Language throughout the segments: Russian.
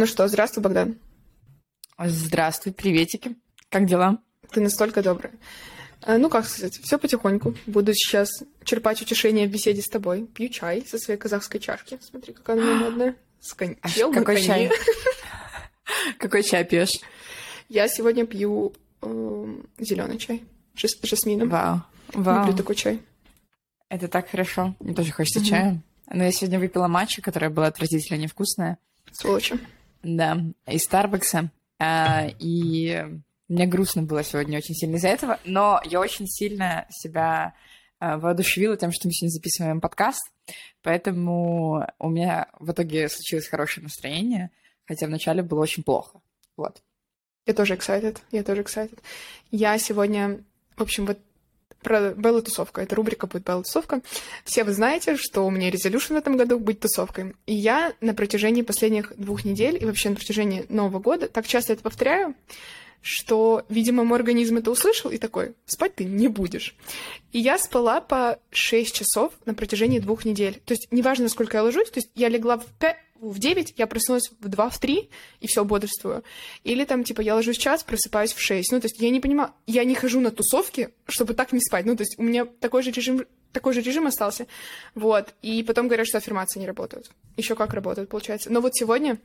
Ну что, здравствуй, Богдан. Здравствуй, приветики. Как дела? Ты настолько добрый. А, ну, как сказать, все потихоньку. Буду сейчас черпать утешение в беседе с тобой. Пью чай со своей казахской чашки. Смотри, какая она модная. С кон... А Ел какой коне. чай? Какой чай пьешь? Я сегодня пью э, зеленый чай с жасмином. Вау. Вау. Люблю такой чай. Это так хорошо. Мне тоже хочется mm-hmm. чая. Но я сегодня выпила матчу, которая была отвратительно невкусная. Сволочи. Да, из Старбакса. А, и мне грустно было сегодня очень сильно из-за этого, но я очень сильно себя а, воодушевила тем, что мы сегодня записываем подкаст, поэтому у меня в итоге случилось хорошее настроение, хотя вначале было очень плохо. Вот. Я тоже excited, я тоже excited. Я сегодня, в общем, вот про Белла тусовка. Это рубрика будет Белла тусовка. Все вы знаете, что у меня резолюшн в этом году быть тусовкой. И я на протяжении последних двух недель и вообще на протяжении Нового года так часто это повторяю, что, видимо, мой организм это услышал и такой, спать ты не будешь. И я спала по 6 часов на протяжении двух недель. То есть неважно, сколько я ложусь, то есть я легла в 5, в 9, я проснулась в 2, в 3, и все, бодрствую. Или там, типа, я ложусь в час, просыпаюсь в 6. Ну, то есть я не понимаю, я не хожу на тусовки, чтобы так не спать. Ну, то есть у меня такой же режим, такой же режим остался. Вот. И потом говорят, что аффирмации не работают. Еще как работают, получается. Но вот сегодня,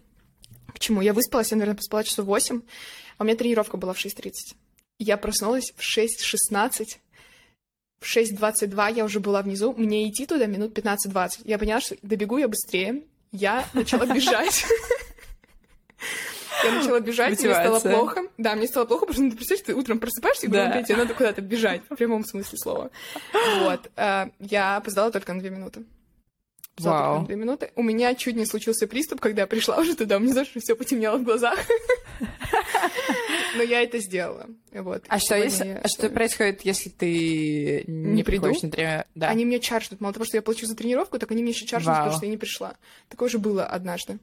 к чему? Я выспалась, я, наверное, поспала часов 8, а у меня тренировка была в 6.30. Я проснулась в 6.16, в 6.22 я уже была внизу, мне идти туда минут 15-20. Я поняла, что добегу я быстрее, я начала бежать. Я начала бежать, мне стало плохо. Да, мне стало плохо, потому что ты представляешь, ты утром просыпаешься и думаешь, тебе надо куда-то бежать, в прямом смысле слова. Вот. Э, я опоздала только на две минуты. Вау. две минуты. У меня чуть не случился приступ, когда я пришла уже туда, у меня даже все потемнело в глазах. Но я это сделала. Вот. А что, если, я... а что происходит, если ты не, не приду? На трени... да. Они мне чаржут. Мало того, что я плачу за тренировку, так они мне еще чаржут, потому что я не пришла. Такое же было однажды.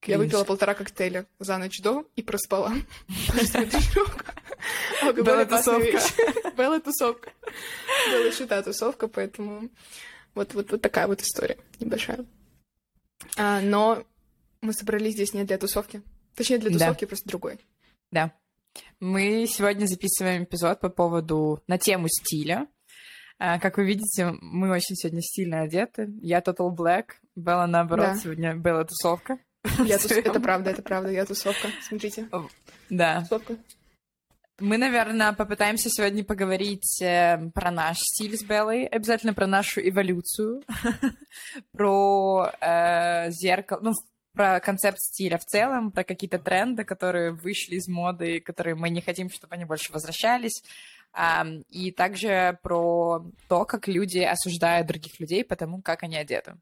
Кринж. Я выпила полтора коктейля за ночь до и проспала. Была тусовка. Была тусовка. Была еще та тусовка, поэтому вот, вот, вот такая вот история небольшая. А, но мы собрались здесь не для тусовки. Точнее, для тусовки, да. просто другой. Да. Мы сегодня записываем эпизод по поводу на тему стиля. А, как вы видите, мы очень сегодня стильно одеты. Я Total Black, Белла наоборот, да. сегодня Белла тусовка. Я тус... Это правда, это правда, я тусовка. Смотрите. Да. Тусовка. Мы, наверное, попытаемся сегодня поговорить э, про наш стиль с Беллой, обязательно про нашу эволюцию, про э, зеркало, ну, про концепт стиля в целом, про какие-то тренды, которые вышли из моды, которые мы не хотим, чтобы они больше возвращались, и также про то, как люди осуждают других людей по тому, как они одеты.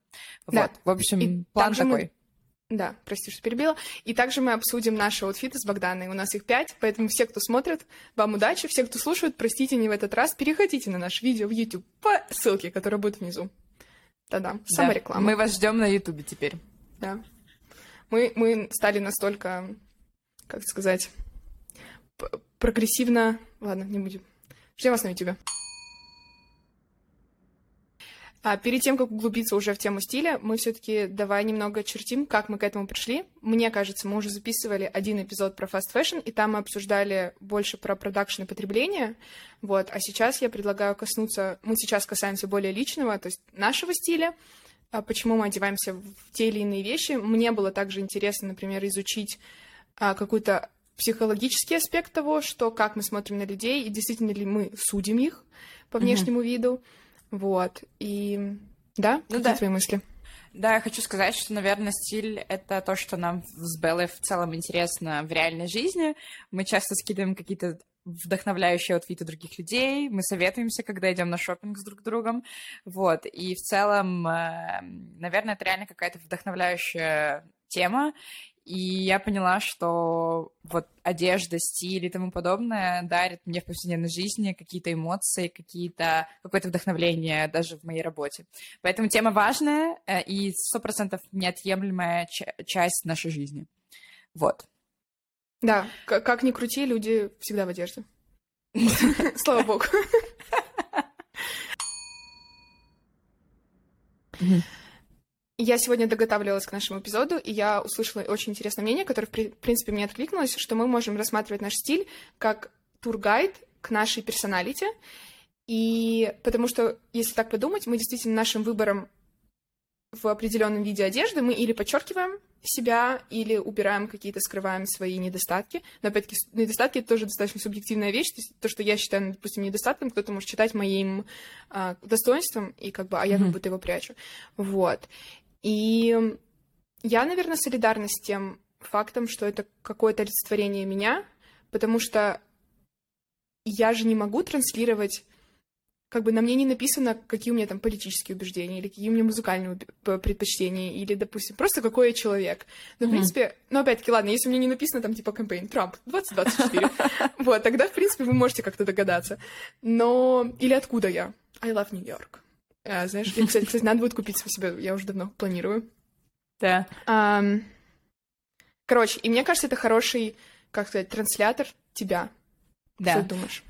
Да. Вот, в общем, и план такой. Мы да, прости, что перебила. И также мы обсудим наши аутфиты с Богданой. У нас их пять, поэтому все, кто смотрит, вам удачи. Все, кто слушает, простите, не в этот раз. Переходите на наше видео в YouTube по ссылке, которая будет внизу. Да-да, самореклама. Да, мы вас ждем на YouTube теперь. Да. Мы, мы стали настолько, как сказать, прогрессивно... Ладно, не будем. Ждем вас на YouTube. А перед тем, как углубиться уже в тему стиля, мы все-таки давай немного чертим, как мы к этому пришли. Мне кажется, мы уже записывали один эпизод про fast fashion, и там мы обсуждали больше про продакшн и потребление. Вот. А сейчас я предлагаю коснуться... Мы сейчас касаемся более личного, то есть нашего стиля, почему мы одеваемся в те или иные вещи. Мне было также интересно, например, изучить а, какой-то психологический аспект того, что как мы смотрим на людей, и действительно ли мы судим их по внешнему mm-hmm. виду. Вот. И да, ну, какие да. твои мысли? Да, я хочу сказать, что, наверное, стиль — это то, что нам с Беллой в целом интересно в реальной жизни. Мы часто скидываем какие-то вдохновляющие аутфиты других людей, мы советуемся, когда идем на шопинг с друг другом, вот, и в целом, э, наверное, это реально какая-то вдохновляющая тема, и я поняла, что вот одежда, стиль и тому подобное дарит мне в повседневной жизни какие-то эмоции, какие-то, какое-то вдохновление даже в моей работе. Поэтому тема важная э, и сто процентов неотъемлемая часть нашей жизни. Вот. Да, как ни крути, люди всегда в одежде. Слава богу. я сегодня доготавливалась к нашему эпизоду, и я услышала очень интересное мнение, которое, в принципе, мне откликнулось, что мы можем рассматривать наш стиль как тургайд к нашей персоналити. И потому что, если так подумать, мы действительно нашим выбором в определенном виде одежды мы или подчеркиваем себя, или убираем какие-то, скрываем свои недостатки. Но, опять-таки, недостатки — это тоже достаточно субъективная вещь. То, есть, то что я считаю, допустим, недостатком, кто-то может считать моим а, достоинством, и как бы, а я как будто его прячу. Вот. И я, наверное, солидарна с тем фактом, что это какое-то олицетворение меня, потому что я же не могу транслировать как бы на мне не написано, какие у меня там политические убеждения, или какие у меня музыкальные предпочтения, или, допустим, просто какой я человек. Но, в mm-hmm. принципе, ну, опять-таки, ладно, если у меня не написано там, типа, кампейн Трамп 2024, вот, тогда, в принципе, вы можете как-то догадаться. Но... Или откуда я? I love New York. А, знаешь, и, кстати, кстати, надо будет купить себе, я уже давно планирую. Да. Um, короче, и мне кажется, это хороший, как сказать, транслятор тебя. Да. Что ты думаешь?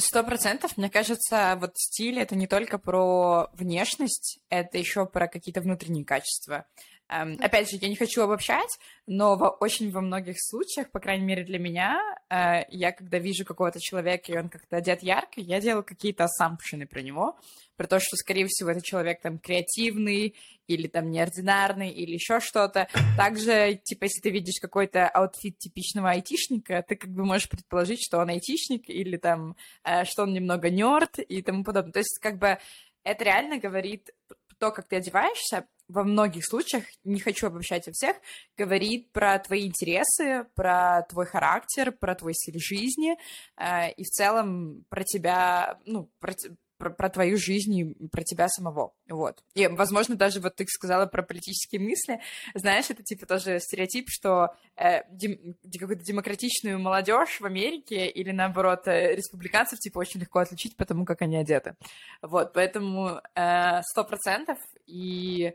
Сто процентов. Мне кажется, вот стиль — это не только про внешность, это еще про какие-то внутренние качества. Um, опять же, я не хочу обобщать, но во, очень во многих случаях, по крайней мере для меня, uh, я когда вижу какого-то человека, и он как-то одет ярко, я делаю какие-то ассампшены про него, про то, что, скорее всего, этот человек там креативный или там неординарный или еще что-то. Также, типа, если ты видишь какой-то outfit типичного айтишника, ты как бы можешь предположить, что он айтишник или там, uh, что он немного нерд и тому подобное. То есть, как бы, это реально говорит то, как ты одеваешься, во многих случаях, не хочу обобщать о всех, говорит про твои интересы, про твой характер, про твой стиль жизни э, и в целом про тебя, ну, про, про, про твою жизнь и про тебя самого, вот. И, возможно, даже вот ты сказала про политические мысли, знаешь, это типа тоже стереотип, что э, дем, какую-то демократичную молодежь в Америке или, наоборот, э, республиканцев, типа, очень легко отличить по тому, как они одеты. Вот, поэтому э, сто процентов и Э,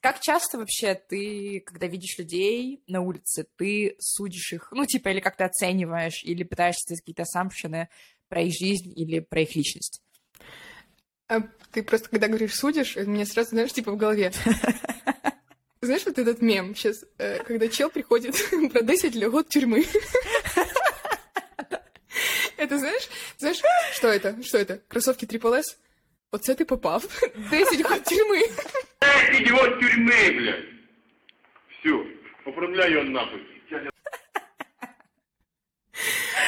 как часто вообще ты, когда видишь людей на улице, ты судишь их, ну, типа, или как-то оцениваешь, или пытаешься сделать какие-то ассампшены про их жизнь или про их личность? А ты просто, когда говоришь «судишь», мне сразу, знаешь, типа в голове. Знаешь, вот этот мем сейчас, э, когда чел приходит про 10 льгот тюрьмы. Это знаешь, знаешь, что это? Что это? Кроссовки Triple S? Оце ти попав. 10 год тюрьмы. 10 год тюрьмы, блядь. Все, оформляю он нахуй.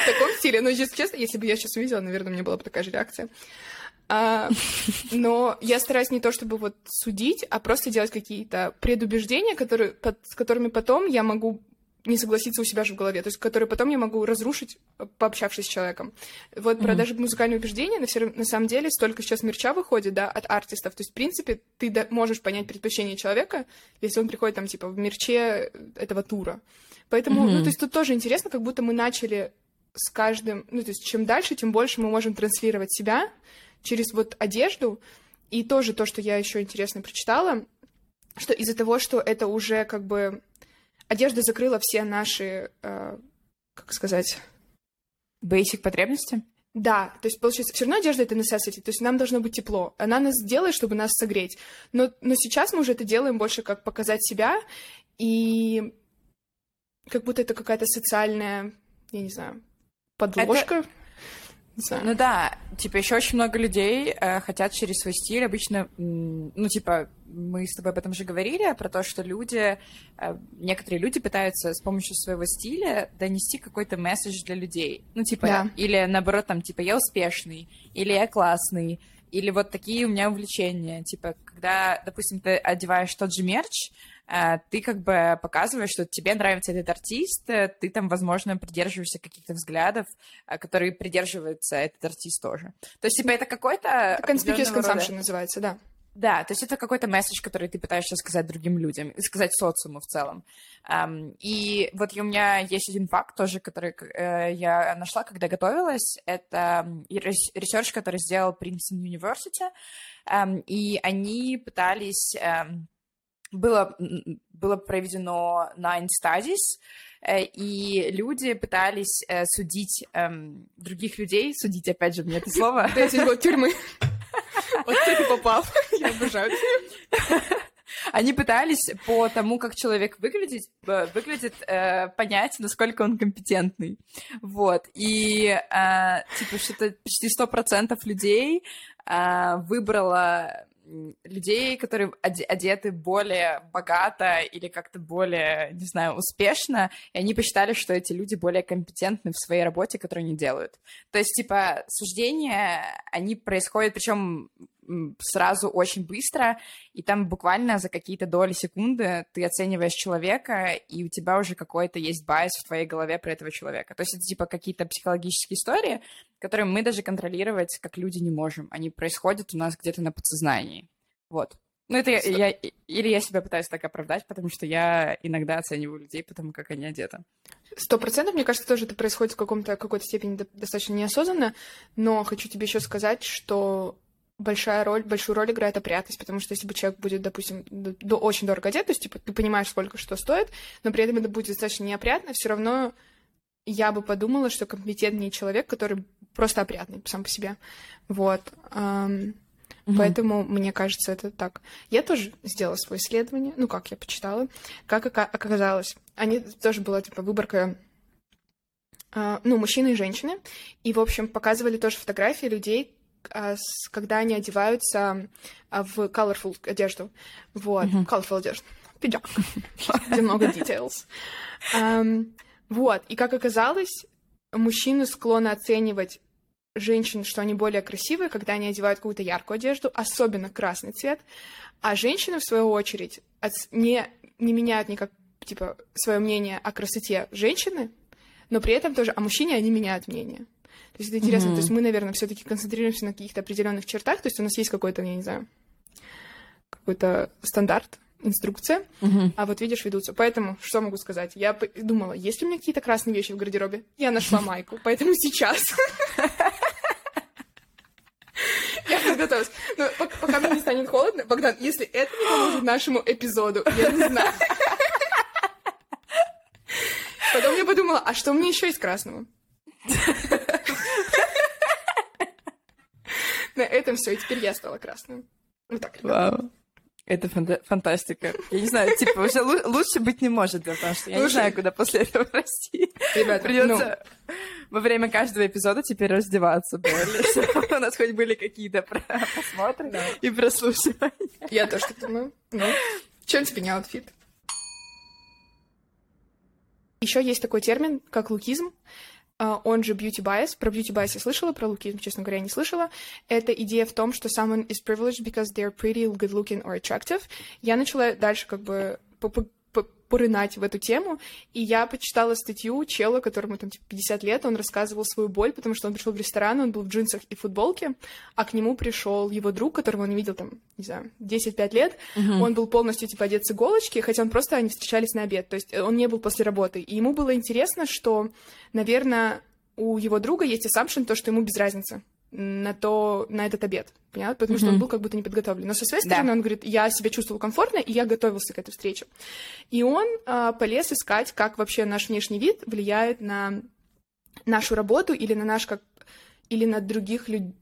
В таком стиле. Но, если честно, если бы я сейчас увидела, наверное, у меня была бы такая же реакция. А, но я стараюсь не то чтобы вот судить, а просто делать какие-то предубеждения, которые, под, с которыми потом я могу не согласиться у себя же в голове, то есть которые потом я могу разрушить, э, пообщавшись с человеком. Вот mm-hmm. про даже музыкальные убеждения, на, все, на самом деле, столько сейчас мерча выходит, да, от артистов, то есть, в принципе, ты да, можешь понять предпочтение человека, если он приходит там, типа, в мерче этого тура. Поэтому, mm-hmm. ну, то есть тут тоже интересно, как будто мы начали с каждым, ну, то есть чем дальше, тем больше мы можем транслировать себя через вот одежду, и тоже то, что я еще интересно прочитала, что из-за того, что это уже как бы одежда закрыла все наши, э, как сказать... Basic потребности? Да, то есть, получается, все равно одежда — это necessity, то есть нам должно быть тепло. Она нас делает, чтобы нас согреть. Но, но сейчас мы уже это делаем больше как показать себя, и как будто это какая-то социальная, я не знаю, подложка. Это... Ну да, типа еще очень много людей э, хотят через свой стиль. Обычно, ну типа мы с тобой об этом же говорили про то, что люди, э, некоторые люди пытаются с помощью своего стиля донести какой-то месседж для людей, ну типа да. или наоборот там типа я успешный или я классный или вот такие у меня увлечения, типа когда, допустим, ты одеваешь тот же мерч, Э, ты как бы показываешь, что тебе нравится этот артист, э, ты там, возможно, придерживаешься каких-то взглядов, э, которые придерживается этот артист тоже. То есть, типа, это какой-то... Conspicuous consumption называется, да. Да, то есть это какой-то месседж, который ты пытаешься сказать другим людям, сказать социуму в целом. И вот у меня есть один факт тоже, который э, я нашла, когда готовилась. Это research, который сделал Princeton University, и они пытались um, было, было проведено Nine Studies, э, и люди пытались э, судить эм, других людей, судить, опять же, мне это слово. 10 год тюрьмы. Вот ты попал. Я обожаю Они пытались по тому, как человек выглядит, э, выглядит э, понять, насколько он компетентный. Вот. И, э, типа, что-то почти сто процентов людей э, выбрало людей, которые одеты более богато или как-то более, не знаю, успешно, и они посчитали, что эти люди более компетентны в своей работе, которую они делают. То есть, типа, суждения, они происходят, причем сразу очень быстро, и там буквально за какие-то доли секунды ты оцениваешь человека, и у тебя уже какой-то есть байс в твоей голове про этого человека. То есть это типа какие-то психологические истории, которые мы даже контролировать как люди не можем. Они происходят у нас где-то на подсознании. Вот. Ну, это я, я, или я себя пытаюсь так оправдать, потому что я иногда оцениваю людей, потому как они одеты. Сто процентов, мне кажется, тоже это происходит в каком-то какой-то степени достаточно неосознанно, но хочу тебе еще сказать, что большая роль, большую роль играет опрятность, потому что если бы человек будет, допустим, до, до очень дорого одет, то есть, типа, ты понимаешь, сколько что стоит, но при этом это будет достаточно неопрятно, все равно я бы подумала, что компетентнее человек, который просто опрятный сам по себе. Вот. Угу. Поэтому, мне кажется, это так. Я тоже сделала свое исследование, ну, как я почитала. Как оказалось, они тоже была, типа, выборка Uh, ну, мужчины и женщины. И, в общем, показывали тоже фотографии людей, а, когда они одеваются а, в colorful одежду. Вот, mm-hmm. colorful одежду. Пиджак. Где много details. Um, вот, и как оказалось, мужчины склонны оценивать женщин, что они более красивые, когда они одевают какую-то яркую одежду, особенно красный цвет, а женщины, в свою очередь, не, не меняют никак, типа, свое мнение о красоте женщины, но при этом тоже о мужчине они меняют мнение. То есть это интересно. Mm-hmm. То есть мы, наверное, все-таки концентрируемся на каких-то определенных чертах. То есть у нас есть какой-то, я не знаю, какой-то стандарт, инструкция, uh-huh. а вот видишь, ведутся. Поэтому, что могу сказать? Я думала, есть ли у меня какие-то красные вещи в гардеробе? Я нашла майку, поэтому сейчас. Я подготовилась. Но пока мне не станет холодно, Богдан, если это не поможет нашему эпизоду, я не знаю. Потом я подумала, а что мне еще из красного? На этом все, и теперь я стала красным. Вот так, ребята. Вау. Это фанта- фантастика. Я не знаю, типа, уже лучше быть не может, потому что я Слушай, не знаю, куда после этого расти. Ребята, Придется ну... во время каждого эпизода теперь раздеваться, У нас хоть были какие-то просмотры и прослушивания. Я тоже так думаю. Ну, чем тебе не outfit? Еще есть такой термин, как лукизм. А, он же beauty bias. Про beauty bias я слышала, про лукизм, честно говоря, не слышала. Это идея в том, что someone is privileged because they're pretty, good looking or attractive. Я начала дальше как бы порынать в эту тему, и я почитала статью чела, которому там типа 50 лет, он рассказывал свою боль, потому что он пришел в ресторан, он был в джинсах и футболке, а к нему пришел его друг, которого он не видел там, не знаю, 10-5 лет, uh-huh. он был полностью типа одет с иголочки, хотя он просто, они встречались на обед, то есть он не был после работы, и ему было интересно, что, наверное, у его друга есть assumption, то, что ему без разницы на то, на этот обед, понятно? Потому mm-hmm. что он был как будто не подготовлен. Но со своей стороны да. он говорит, я себя чувствовал комфортно, и я готовился к этой встрече. И он а, полез искать, как вообще наш внешний вид влияет на нашу работу или на наш как или на других людей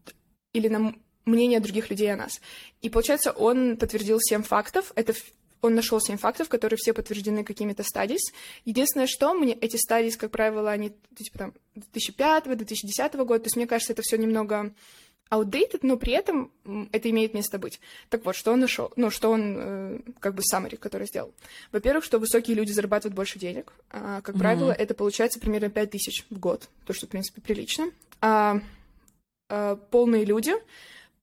или на мнение других людей о нас. И получается, он подтвердил семь фактов. Это он нашел семь фактов, которые все подтверждены какими-то стадис. Единственное, что мне эти стадии, как правило, они типа там 2005-2010 года, то есть мне кажется, это все немного outdated, но при этом это имеет место быть. Так вот, что он нашел, ну, что он, э, как бы, summary, который сделал. Во-первых, что высокие люди зарабатывают больше денег. А, как mm-hmm. правило, это получается примерно 5 тысяч в год, то, что, в принципе, прилично. А, а, полные люди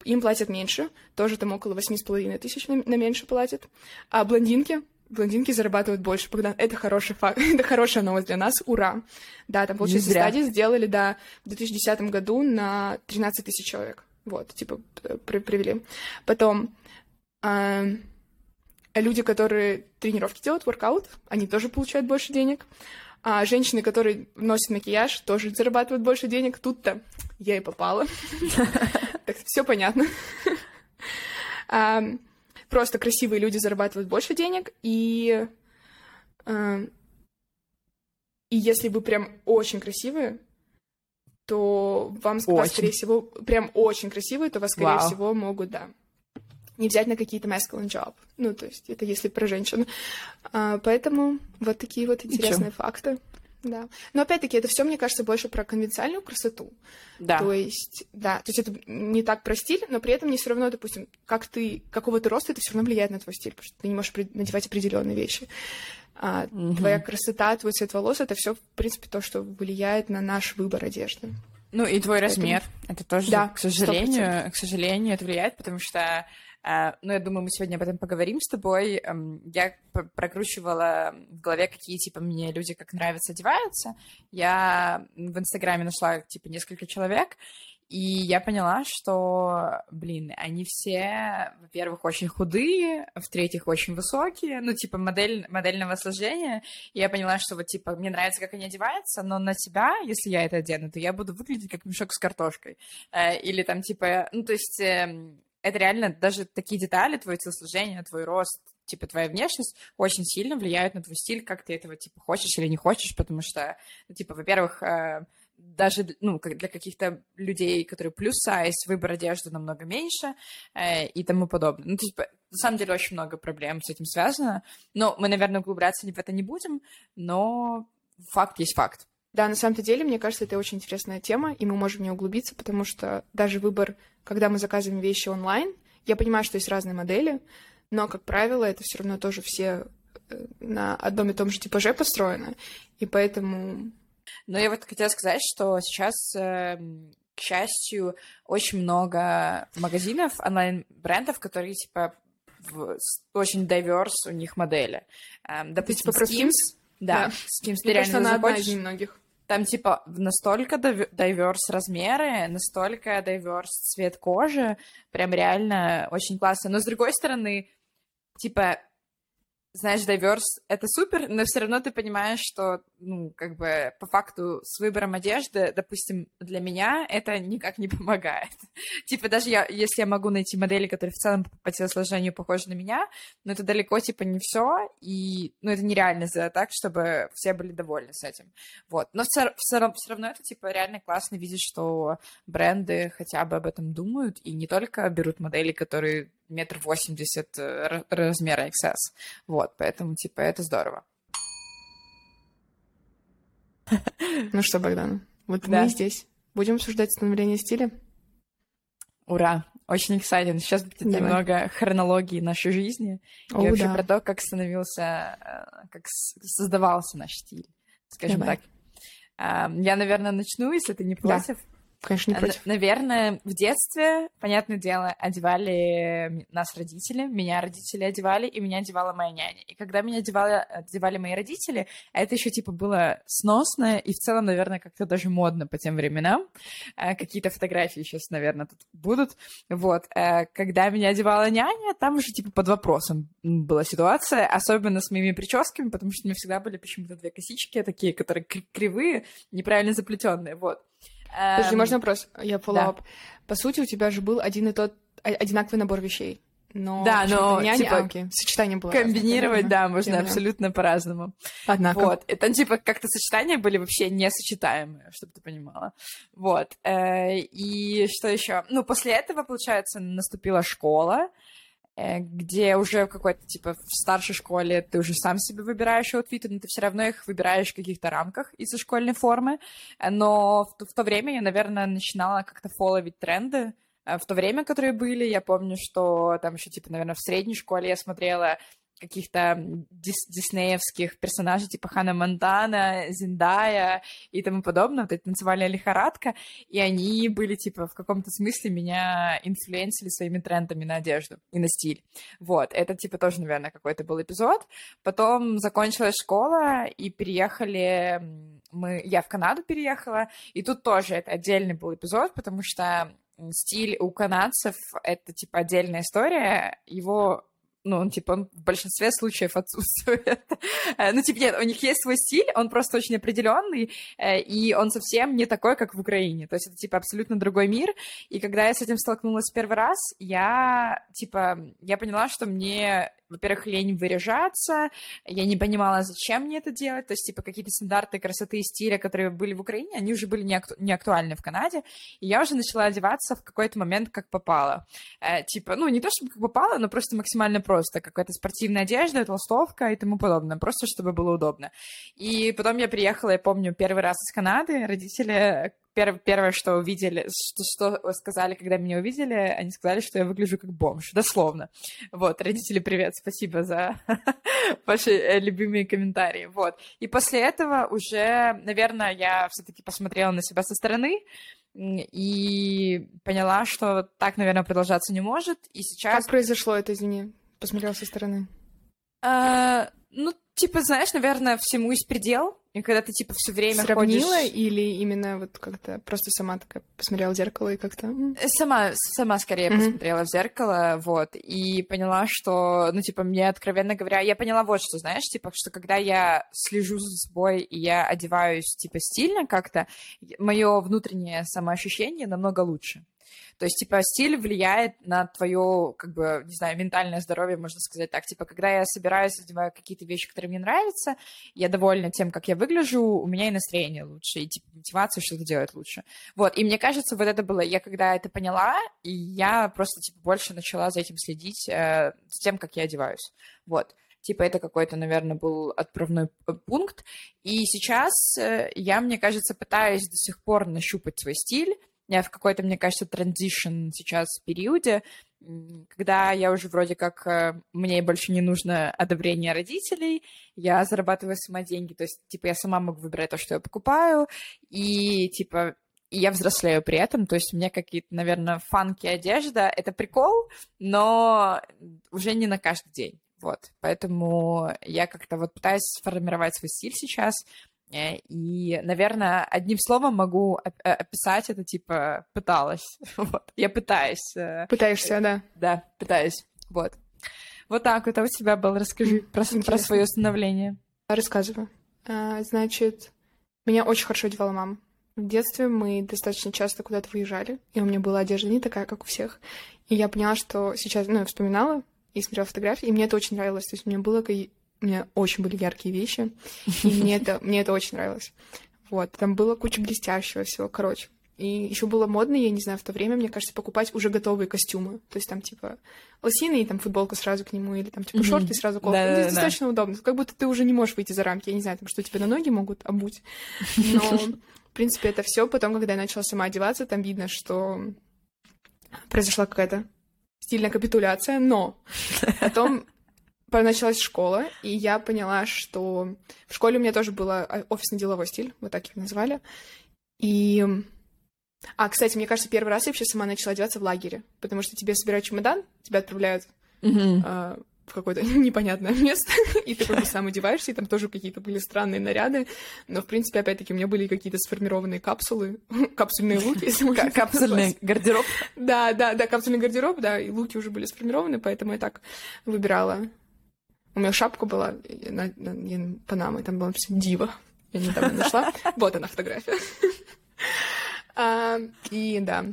им платят меньше, тоже там около восьми с половиной тысяч на, на меньше платят. А блондинки, блондинки зарабатывают больше. Богдан, это хороший факт, это хорошая новость для нас, ура. Да, там, получается, стадии сделали, да, в 2010 году на 13 тысяч человек. Вот, типа, при привели. Потом, э, люди, которые тренировки делают, воркаут, они тоже получают больше денег. А женщины, которые носят макияж, тоже зарабатывают больше денег. Тут-то я и попала. Так все понятно. Просто красивые люди зарабатывают больше денег, и и если вы прям очень красивые, то вам, очень. скорее всего, прям очень красивые, то вас, скорее Вау. всего, могут, да, не взять на какие-то masculine job. Ну, то есть это если про женщин. А, поэтому вот такие вот интересные Ничего. факты. Да. Но опять-таки, это все, мне кажется, больше про конвенциальную красоту. Да. То есть, да, то есть это не так про стиль, но при этом не все равно, допустим, как ты, какого ты роста, это все равно влияет на твой стиль, потому что ты не можешь надевать определенные вещи. А угу. твоя красота, твой цвет волос это все, в принципе, то, что влияет на наш выбор одежды. Ну и твой размер, Поэтому... это тоже, да, к сожалению, 100%. к сожалению, это влияет, потому что а, ну, я думаю, мы сегодня об этом поговорим с тобой. Я прокручивала в голове, какие, типа, мне люди как нравятся одеваются. Я в Инстаграме нашла, типа, несколько человек, и я поняла, что, блин, они все, во-первых, очень худые, в-третьих, очень высокие, ну, типа, модель, модельного сложения. И я поняла, что вот, типа, мне нравится, как они одеваются, но на тебя, если я это одену, то я буду выглядеть как мешок с картошкой. Э, или там, типа, ну, то есть эм, это реально даже такие детали, твое телосложение, твой рост, типа, твоя внешность очень сильно влияют на твой стиль, как ты этого, типа, хочешь или не хочешь, потому что, ну, типа, во-первых, э, даже, ну, для каких-то людей, которые плюс сайз, выбор одежды намного меньше э, и тому подобное. Ну, типа, на самом деле очень много проблем с этим связано. Но мы, наверное, углубляться в это не будем, но факт есть факт. Да, на самом-то деле, мне кажется, это очень интересная тема, и мы можем в нее углубиться, потому что даже выбор, когда мы заказываем вещи онлайн, я понимаю, что есть разные модели, но, как правило, это все равно тоже все э, на одном и том же типаже построено, и поэтому... Но я вот хотела сказать, что сейчас, эм, к счастью, очень много магазинов, онлайн-брендов, которые, типа, в... очень diverse у них модели. Эм, допустим, типа Skims, да, да. Skims, Мне кажется, она одна из немногих. Там, типа, настолько дайверс размеры, настолько дайверс цвет кожи, прям реально очень классно. Но, с другой стороны, типа, знаешь, дайверс — это супер, но все равно ты понимаешь, что, ну, как бы, по факту с выбором одежды, допустим, для меня это никак не помогает. типа, даже я, если я могу найти модели, которые в целом по телосложению похожи на меня, но это далеко, типа, не все, и, ну, это нереально сделать так, чтобы все были довольны с этим. Вот. Но все, все, все равно это, типа, реально классно видеть, что бренды хотя бы об этом думают, и не только берут модели, которые метр восемьдесят э, размера XS. Вот, поэтому, типа, это здорово. Ну что, Богдан, вот да. мы здесь. Будем обсуждать становление стиля? Ура! Очень exciting. Сейчас будет Давай. немного хронологии нашей жизни О, и вообще да. про то, как становился, э, как создавался наш стиль, скажем Давай. так. Я, наверное, начну, если ты не против. Да. Конечно, не против. Наверное, в детстве, понятное дело, одевали нас родители, меня родители одевали, и меня одевала моя няня. И когда меня одевали, одевали мои родители, это еще типа было сносно и в целом, наверное, как-то даже модно по тем временам. Э, какие-то фотографии сейчас, наверное, тут будут. Вот. Э, когда меня одевала няня, там уже типа под вопросом была ситуация, особенно с моими прическами, потому что у меня всегда были почему-то две косички такие, которые кривые, неправильно заплетенные. Вот. Подожди, эм... можно вопрос? Я follow Да. По сути, у тебя же был один и тот одинаковый набор вещей. Но да, но няня, типа, а, сочетание было комбинировать, разное, да, можно абсолютно по-разному. Однако. Вот, и там типа как-то сочетания были вообще несочетаемые, чтобы ты понимала. Вот, э, и что еще? Ну, после этого, получается, наступила школа, Э, где уже в какой-то, типа, в старшей школе ты уже сам себе выбираешь аутфиты, но ты все равно их выбираешь в каких-то рамках из-за школьной формы. Э, но в, в то время я, наверное, начинала как-то фолловить тренды, э, в то время, которые были, я помню, что там еще, типа, наверное, в средней школе я смотрела каких-то дис диснеевских персонажей типа Хана Монтана, Зиндая и тому подобное, вот эта танцевальная лихорадка, и они были, типа, в каком-то смысле меня инфлюенсили своими трендами на одежду и на стиль. Вот, это, типа, тоже, наверное, какой-то был эпизод. Потом закончилась школа, и переехали мы... Я в Канаду переехала, и тут тоже это отдельный был эпизод, потому что стиль у канадцев — это, типа, отдельная история. Его ну, он, типа, он в большинстве случаев отсутствует. Э, ну, типа, нет, у них есть свой стиль, он просто очень определенный, э, и он совсем не такой, как в Украине. То есть это, типа, абсолютно другой мир. И когда я с этим столкнулась первый раз, я, типа, я поняла, что мне во-первых, лень выряжаться, я не понимала, зачем мне это делать, то есть, типа, какие-то стандарты красоты и стиля, которые были в Украине, они уже были не, акту- не актуальны в Канаде, и я уже начала одеваться в какой-то момент как попало. Э, типа, ну, не то чтобы как попало, но просто максимально просто, какая-то спортивная одежда, толстовка и тому подобное, просто чтобы было удобно. И потом я приехала, я помню, первый раз из Канады, родители перв, первое, что увидели, что, что сказали, когда меня увидели, они сказали, что я выгляжу как бомж, дословно. Вот, родители, привет, спасибо за ваши э, любимые комментарии. Вот. И после этого уже, наверное, я все-таки посмотрела на себя со стороны, и поняла, что так, наверное, продолжаться не может. И сейчас... Как произошло это, извини? Посмотрела со стороны. А, ну, типа, знаешь, наверное, всему есть предел. И когда ты, типа, все время Сравнила ходишь... или именно вот как-то просто сама такая посмотрела в зеркало и как-то... Сама, сама скорее mm-hmm. посмотрела в зеркало, вот, и поняла, что, ну, типа, мне, откровенно говоря, я поняла вот что, знаешь, типа, что когда я слежу за собой и я одеваюсь, типа, стильно как-то, мое внутреннее самоощущение намного лучше. То есть, типа, стиль влияет на твое, как бы, не знаю, ментальное здоровье, можно сказать так. Типа, когда я собираюсь, одеваю какие-то вещи, которые мне нравятся, я довольна тем, как я выгляжу, у меня и настроение лучше, и, типа, мотивация что-то делать лучше. Вот, и мне кажется, вот это было, я когда это поняла, и я просто, типа, больше начала за этим следить, э, с тем, как я одеваюсь. Вот. Типа это какой-то, наверное, был отправной пункт. И сейчас э, я, мне кажется, пытаюсь до сих пор нащупать свой стиль, я в какой-то, мне кажется, транзишн сейчас периоде, когда я уже вроде как, э, мне больше не нужно одобрение родителей, я зарабатываю сама деньги, то есть, типа, я сама могу выбирать то, что я покупаю, и, типа, и я взрослею при этом, то есть у меня какие-то, наверное, фанки одежда, это прикол, но уже не на каждый день, вот, поэтому я как-то вот пытаюсь сформировать свой стиль сейчас, Э, и, наверное, одним словом могу э, описать это, типа, пыталась. Вот. Я пытаюсь. Э, Пытаешься, да? Да, пытаюсь. Вот. Вот так вот. А у тебя был. Расскажи про, про свое становление. Рассказываю. А, значит, меня очень хорошо одевала мама. В детстве мы достаточно часто куда-то выезжали, и у меня была одежда не такая, как у всех. И я поняла, что сейчас, ну, я вспоминала и смотрела фотографии, и мне это очень нравилось. То есть у меня было у меня очень были яркие вещи, и мне это, мне это очень нравилось. Вот, там было куча блестящего всего, короче. И еще было модно, я не знаю, в то время, мне кажется, покупать уже готовые костюмы. То есть там, типа, лосины и там футболка сразу к нему, или там, типа, шорты и сразу кофта. Да, ну, да, достаточно да. удобно. Как будто ты уже не можешь выйти за рамки. Я не знаю, там, что тебе на ноги могут обуть. Но, в принципе, это все. Потом, когда я начала сама одеваться, там видно, что произошла какая-то стильная капитуляция, но потом началась школа, и я поняла, что в школе у меня тоже был а, офисно-деловой стиль, вот так их назвали. И... А, кстати, мне кажется, первый раз я вообще сама начала одеваться в лагере, потому что тебе собирают чемодан, тебя отправляют mm-hmm. а, в какое-то непонятное место, и ты просто сам одеваешься, и там тоже какие-то были странные наряды, но, в принципе, опять-таки, у меня были какие-то сформированные капсулы, капсульные луки, Капсульный гардероб? Да, да, да, капсульный гардероб, да, и луки уже были сформированы, поэтому я так выбирала у меня шапка была на, на, на Панамы, там была написано «Дива». Я недавно нашла. Вот она фотография. А, и да,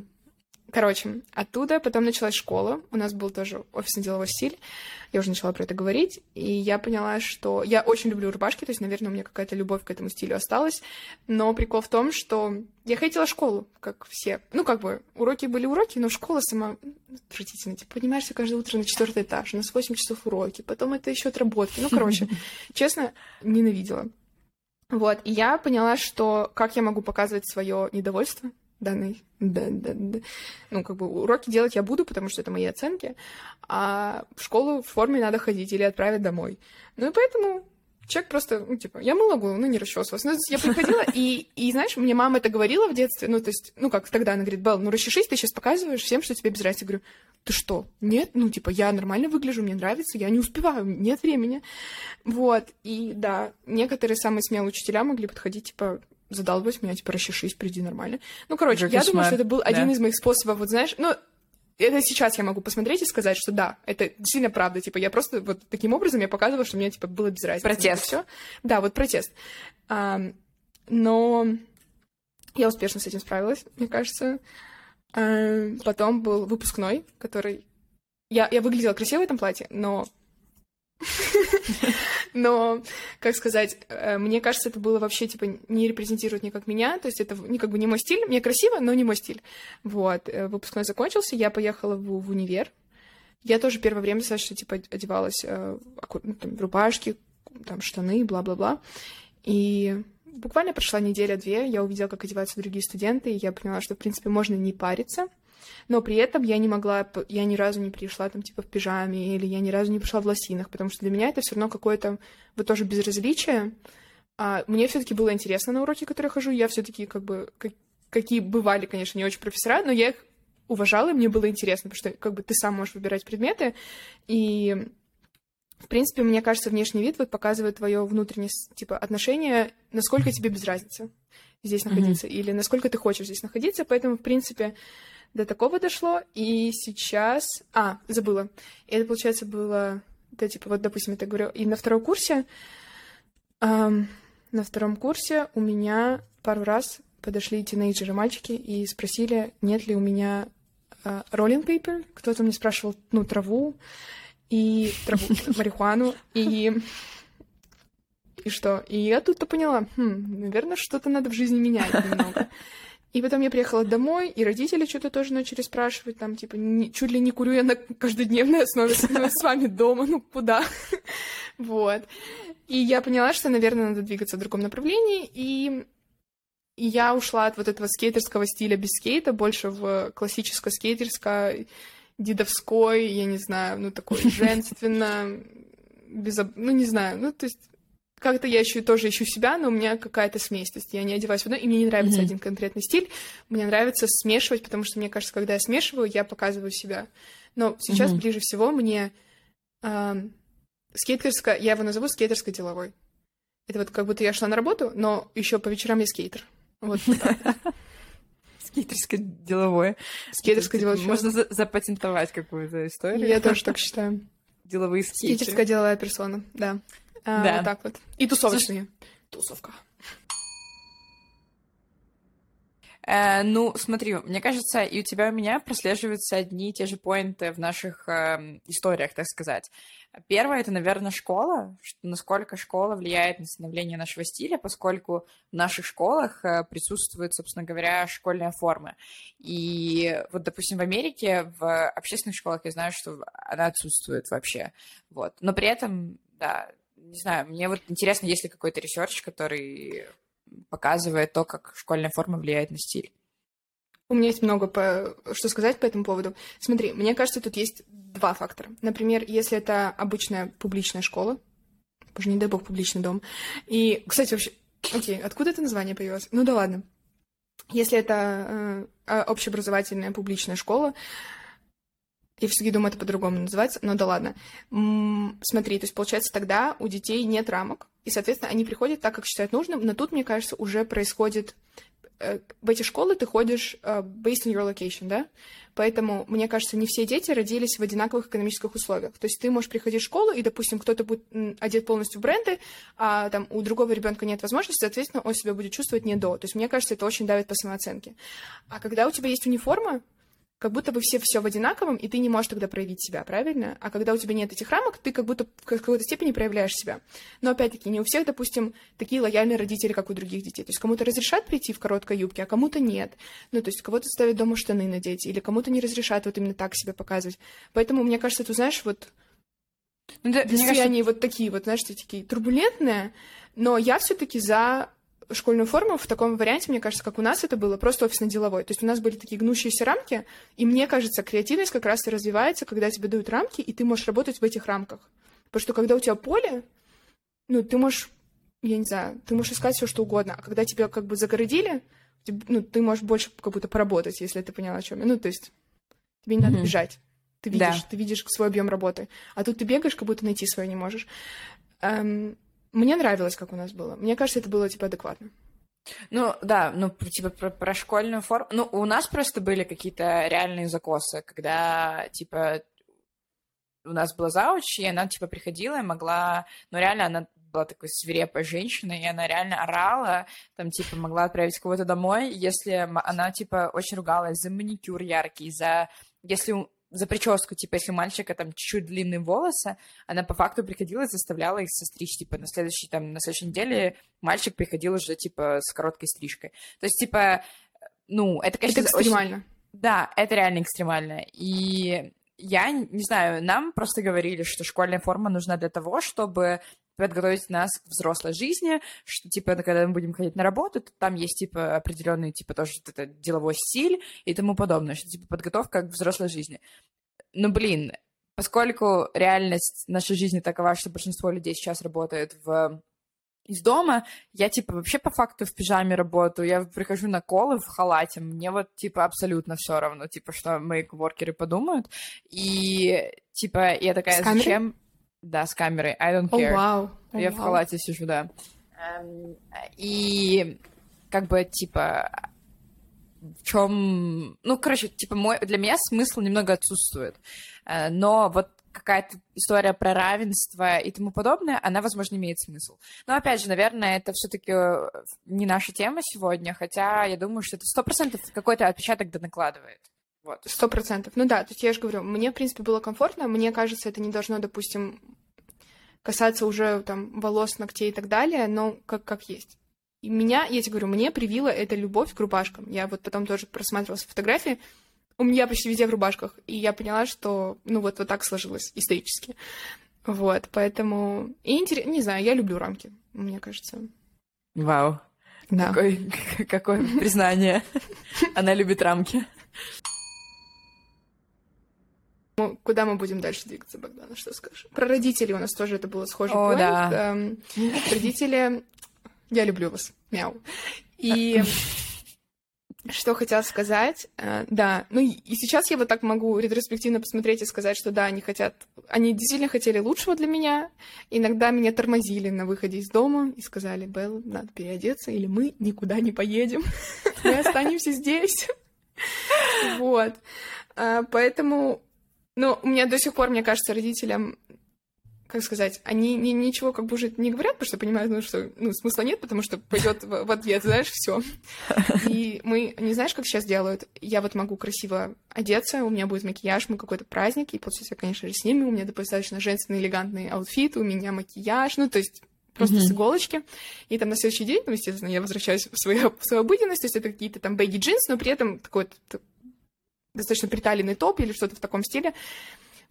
Короче, оттуда потом началась школа. У нас был тоже офисно-деловой стиль. Я уже начала про это говорить. И я поняла, что я очень люблю рубашки. То есть, наверное, у меня какая-то любовь к этому стилю осталась. Но прикол в том, что я ходила в школу, как все. Ну, как бы, уроки были уроки, но школа сама отвратительно. Ты поднимаешься каждое утро на четвертый этаж, у нас 8 часов уроки, потом это еще отработки. Ну, короче, честно, ненавидела. Вот, и я поняла, что как я могу показывать свое недовольство данный, да, да, да. ну, как бы уроки делать я буду, потому что это мои оценки, а в школу в форме надо ходить или отправить домой. Ну, и поэтому человек просто, ну, типа, я мыла голову, ну, не расчесывалась. Ну, я приходила, и, и, знаешь, мне мама это говорила в детстве, ну, то есть, ну, как тогда она говорит, Белл, ну, расчешись, ты сейчас показываешь всем, что тебе без разницы. Я говорю, ты что? Нет? Ну, типа, я нормально выгляжу, мне нравится, я не успеваю, нет времени. Вот, и да, некоторые самые смелые учителя могли подходить, типа, задалбывать меня, типа, расчешись, приди нормально. Ну, короче, я думаю, что это был да. один из моих способов, вот знаешь, ну, это сейчас я могу посмотреть и сказать, что да, это действительно правда. Типа, я просто вот таким образом я показывала, что мне, типа, было без разницы. Протест. Все. Да, вот протест. А, но я успешно с этим справилась, мне кажется. А, потом был выпускной, который... Я, я выглядела красиво в этом платье, но Но, как сказать, э, мне кажется, это было вообще, типа, не репрезентирует никак меня, то есть это, ну, как бы не мой стиль, мне красиво, но не мой стиль. Вот, э, выпускной закончился, я поехала в, в универ, я тоже первое время достаточно, типа, одевалась э, ну, там, рубашки, там, штаны, бла-бла-бла, и буквально прошла неделя-две, я увидела, как одеваются другие студенты, и я поняла, что, в принципе, можно не париться, но при этом я не могла, я ни разу не пришла там типа в пижаме, или я ни разу не пришла в лосинах, потому что для меня это все равно какое-то вот тоже безразличие. А мне все-таки было интересно на уроки, которые хожу, я все-таки как бы как, какие бывали, конечно, не очень профессора, но я их уважала, и мне было интересно, потому что как бы ты сам можешь выбирать предметы, и в принципе, мне кажется, внешний вид вот показывает твое внутреннее типа отношение, насколько тебе без разницы здесь находиться, mm-hmm. или насколько ты хочешь здесь находиться, поэтому, в принципе, до такого дошло, и сейчас... А, забыла. И это, получается, было... Да, типа, вот, допустим, я говорю, и на втором курсе... Эм, на втором курсе у меня пару раз подошли тинейджеры, мальчики, и спросили, нет ли у меня э, пейпер. Кто-то мне спрашивал, ну, траву, и траву, марихуану, и... И что? И я тут-то поняла, хм, наверное, что-то надо в жизни менять немного. И потом я приехала домой, и родители что-то тоже начали спрашивать, там, типа, не, чуть ли не курю я на каждодневной основе с вами дома, ну куда? вот. И я поняла, что, наверное, надо двигаться в другом направлении, и и я ушла от вот этого скейтерского стиля без скейта больше в классическо-скейтерское, дедовской, я не знаю, ну, такой женственно, без... ну, не знаю, ну, то есть как-то я еще тоже ищу себя, но у меня какая-то смесь. То есть я не одеваюсь в одно, и мне не нравится mm-hmm. один конкретный стиль. Мне нравится смешивать, потому что мне кажется, когда я смешиваю, я показываю себя. Но сейчас mm-hmm. ближе всего мне э, скейтерская, я его назову скейтерской деловой. Это вот как будто я шла на работу, но еще по вечерам я скейтер. Вот Скейтерское деловое. Скейтерское деловое. Можно запатентовать какую-то историю. Я тоже так считаю. Деловые скейтеры. Скейтерская деловая персона, да. А, да. Вот так вот. И тусовочные. Тусовка. Э, ну, смотри, мне кажется, и у тебя, и у меня прослеживаются одни и те же поинты в наших э, историях, так сказать. Первое — это, наверное, школа, что, насколько школа влияет на становление нашего стиля, поскольку в наших школах э, присутствуют, собственно говоря, школьные формы. И вот, допустим, в Америке в общественных школах я знаю, что она отсутствует вообще. Вот. Но при этом, да, не знаю, мне вот интересно, есть ли какой-то research, который показывает то, как школьная форма влияет на стиль. У меня есть много по... что сказать по этому поводу. Смотри, мне кажется, тут есть два фактора. Например, если это обычная публичная школа, боже, не дай бог, публичный дом. И, кстати, вообще, окей, откуда это название появилось? Ну да ладно. Если это э, общеобразовательная публичная школа, я все-таки думаю, это по-другому называется, но да ладно. М-м, смотри, то есть получается тогда у детей нет рамок, и, соответственно, они приходят так, как считают нужным, но тут, мне кажется, уже происходит... Э, в эти школы ты ходишь uh, based on your location, да? Поэтому, мне кажется, не все дети родились в одинаковых экономических условиях. То есть ты можешь приходить в школу, и, допустим, кто-то будет одет полностью в бренды, а там у другого ребенка нет возможности, соответственно, он себя будет чувствовать не до. То есть, мне кажется, это очень давит по самооценке. А когда у тебя есть униформа, как будто бы все все в одинаковом, и ты не можешь тогда проявить себя, правильно? А когда у тебя нет этих рамок, ты как будто в какой-то степени проявляешь себя. Но опять-таки, не у всех, допустим, такие лояльные родители, как у других детей. То есть кому-то разрешат прийти в короткой юбке, а кому-то нет. Ну, то есть кого-то ставят дома штаны надеть, или кому-то не разрешат вот именно так себя показывать. Поэтому, мне кажется, ты знаешь, вот ну, да, все кажется... они вот такие вот, знаешь, такие турбулентные, но я все-таки за школьную форму в таком варианте, мне кажется, как у нас это было, просто офисно-деловой. То есть у нас были такие гнущиеся рамки, и мне кажется, креативность как раз и развивается, когда тебе дают рамки, и ты можешь работать в этих рамках. Потому что когда у тебя поле, ну, ты можешь, я не знаю, ты можешь искать все что угодно, а когда тебя как бы загородили, ну, ты можешь больше как будто поработать, если ты поняла, о чем я. Ну, то есть тебе не mm-hmm. надо бежать. Ты видишь, да. ты видишь свой объем работы. А тут ты бегаешь, как будто найти свое не можешь. Эм, мне нравилось, как у нас было. Мне кажется, это было, типа, адекватно. Ну, да, ну, типа, про, про школьную форму. Ну, у нас просто были какие-то реальные закосы, когда, типа, у нас была зауч, и она, типа, приходила и могла... Ну, реально, она была такой свирепой женщиной, и она реально орала, там, типа, могла отправить кого-то домой, если она, типа, очень ругалась за маникюр яркий, за... Если за прическу, типа, если у мальчика там чуть-чуть длинные волосы, она по факту приходила и заставляла их состричь, типа, на следующей, там, на следующей неделе мальчик приходил уже, типа, с короткой стрижкой. То есть, типа, ну, это, конечно... Это экстремально. Очень... Да, это реально экстремально. И я не знаю, нам просто говорили, что школьная форма нужна для того, чтобы подготовить нас к взрослой жизни, что, типа, когда мы будем ходить на работу, то там есть, типа, определенный, типа, тоже это деловой стиль и тому подобное, что, типа, подготовка к взрослой жизни. Ну, блин, поскольку реальность нашей жизни такова, что большинство людей сейчас работает в из дома, я, типа, вообще по факту в пижаме работаю, я прихожу на колы в халате, мне вот, типа, абсолютно все равно, типа, что мои кворкеры подумают, и, типа, я такая, зачем... Да, с камерой. I don't care. Oh, wow. oh, Я wow. в халате сижу, да. Um, и как бы, типа, в чем... Ну, короче, типа, мой... для меня смысл немного отсутствует. Uh, но вот какая-то история про равенство и тому подобное, она, возможно, имеет смысл. Но, опять же, наверное, это все таки не наша тема сегодня, хотя я думаю, что это сто процентов какой-то отпечаток да накладывает. Вот. Сто процентов. Ну да, то есть я же говорю, мне, в принципе, было комфортно. Мне кажется, это не должно, допустим, касаться уже там волос, ногтей и так далее, но как, как есть. И меня, я тебе говорю, мне привила эта любовь к рубашкам. Я вот потом тоже просматривала фотографии. У меня почти везде в рубашках. И я поняла, что, ну, вот, вот так сложилось исторически. Вот, поэтому... И интерес... Не знаю, я люблю рамки, мне кажется. Вау. Да. Какое, какое признание. Она любит рамки. Куда мы будем дальше двигаться, Богдана, что скажешь? Про родителей у нас тоже это было схоже. О, да. Эм, родители... Я люблю вас. Мяу. И что хотела сказать, э, да, ну и сейчас я вот так могу ретроспективно посмотреть и сказать, что да, они хотят, они действительно хотели лучшего для меня. Иногда меня тормозили на выходе из дома и сказали, Белл, надо переодеться, или мы никуда не поедем, мы останемся здесь. Вот. Э, поэтому но у меня до сих пор, мне кажется, родителям, как сказать, они ни, ничего как бы уже не говорят, потому что понимают, ну, что ну, смысла нет, потому что пойдет в, в ответ, знаешь, все. И мы, не знаешь, как сейчас делают? Я вот могу красиво одеться, у меня будет макияж, мы какой-то праздник, и после себя, конечно же, с ними, у меня достаточно женственный элегантный outfit, у меня макияж, ну, то есть просто mm-hmm. с иголочки. И там на следующий день, ну, естественно, я возвращаюсь в свою, в свою обыденность, то есть это какие-то там baggy джинсы, но при этом такой достаточно приталенный топ или что-то в таком стиле.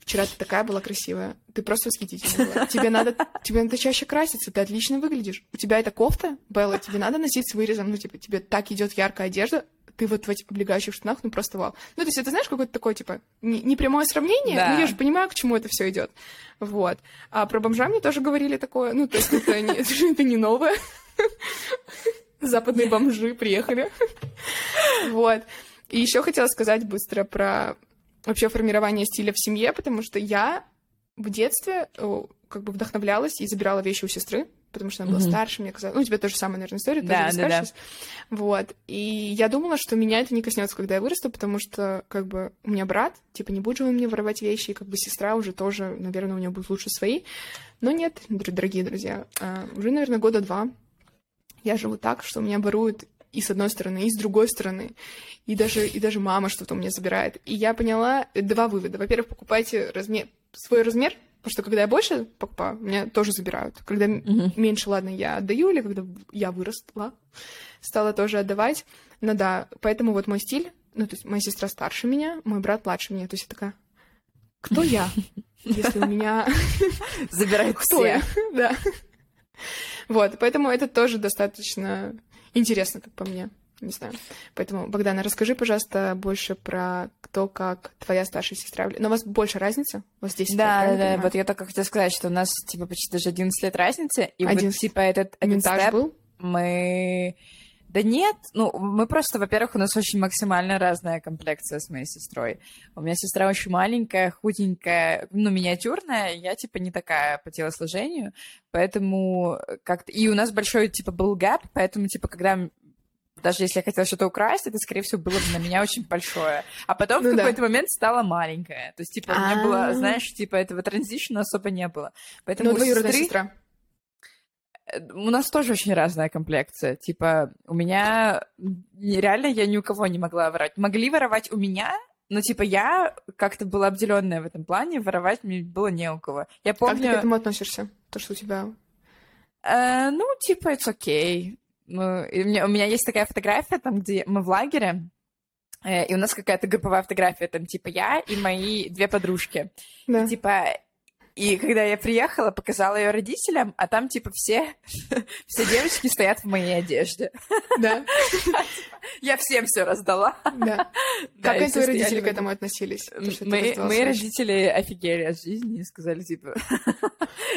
Вчера ты такая была красивая. Ты просто восхитительная была. Тебе надо, тебе надо чаще краситься, ты отлично выглядишь. У тебя эта кофта, Белла, тебе надо носить с вырезом, ну, типа, тебе так идет яркая одежда, ты вот в этих облегающих штанах, ну, просто вау. Ну, то есть это, знаешь, какое-то такое, типа, не, не сравнение, да. но я же понимаю, к чему это все идет. Вот. А про бомжа мне тоже говорили такое, ну, то есть это не, это не новое. Западные бомжи приехали. Вот. И еще хотела сказать быстро про вообще формирование стиля в семье, потому что я в детстве как бы вдохновлялась и забирала вещи у сестры, потому что она была mm-hmm. старше, мне казалось. Ну, у тебя тоже самая, наверное, история, да, тоже да, да. Вот. И я думала, что меня это не коснется, когда я вырасту, потому что, как бы, у меня брат, типа, не будет же он мне воровать вещи, и, как бы, сестра уже тоже, наверное, у нее будут лучше свои. Но нет, дорогие друзья, а, уже, наверное, года два я живу так, что у меня воруют и с одной стороны, и с другой стороны. И даже, и даже мама что-то у меня забирает. И я поняла два вывода. Во-первых, покупайте размер, свой размер, потому что когда я больше покупаю, меня тоже забирают. Когда mm-hmm. меньше, ладно, я отдаю, или когда я выросла, стала тоже отдавать. Но да, поэтому вот мой стиль, ну, то есть моя сестра старше меня, мой брат младше меня. То есть я такая, кто я, если у меня... Забирают я? Да. Вот, поэтому это тоже достаточно интересно, как по мне. Не знаю. Поэтому, Богдана, расскажи, пожалуйста, больше про то, как твоя старшая сестра... Но у вас больше разница? У вас 10 да, лет, Да, да, вот я только хотела сказать, что у нас, типа, почти даже 11 лет разницы. И 11. вот, типа, этот один степ был? мы да нет, ну, мы просто, во-первых, у нас очень максимально разная комплекция с моей сестрой. У меня сестра очень маленькая, худенькая, ну, миниатюрная, я, типа, не такая по телосложению, поэтому как-то... И у нас большой, типа, был гэп, поэтому, типа, когда даже если я хотела что-то украсть, это, скорее всего, было бы на меня очень большое. А потом ну, в какой-то да. момент стала маленькая. То есть, типа, у меня было, а. знаешь, типа, этого транзишна особо не было. Поэтому ну, двоюродная сестра у нас тоже очень разная комплекция. Типа, у меня реально я ни у кого не могла воровать. Могли воровать у меня, Но, типа, я как-то была обделенная в этом плане, воровать мне было не у кого. Я помню... Как ты к этому относишься? То, что у тебя... Э, ну, типа, it's okay. Ну, и у, меня, у меня есть такая фотография, там, где мы в лагере, э, и у нас какая-то групповая фотография, там, типа, я и мои две подружки. Да. И, типа, и когда я приехала, показала ее родителям, а там, типа, все, все девочки стоят в моей одежде. Да. Я всем все раздала. Да. Да, Как все твои родители к этому относились? Ты Мои, родители офигели от жизни и сказали, типа...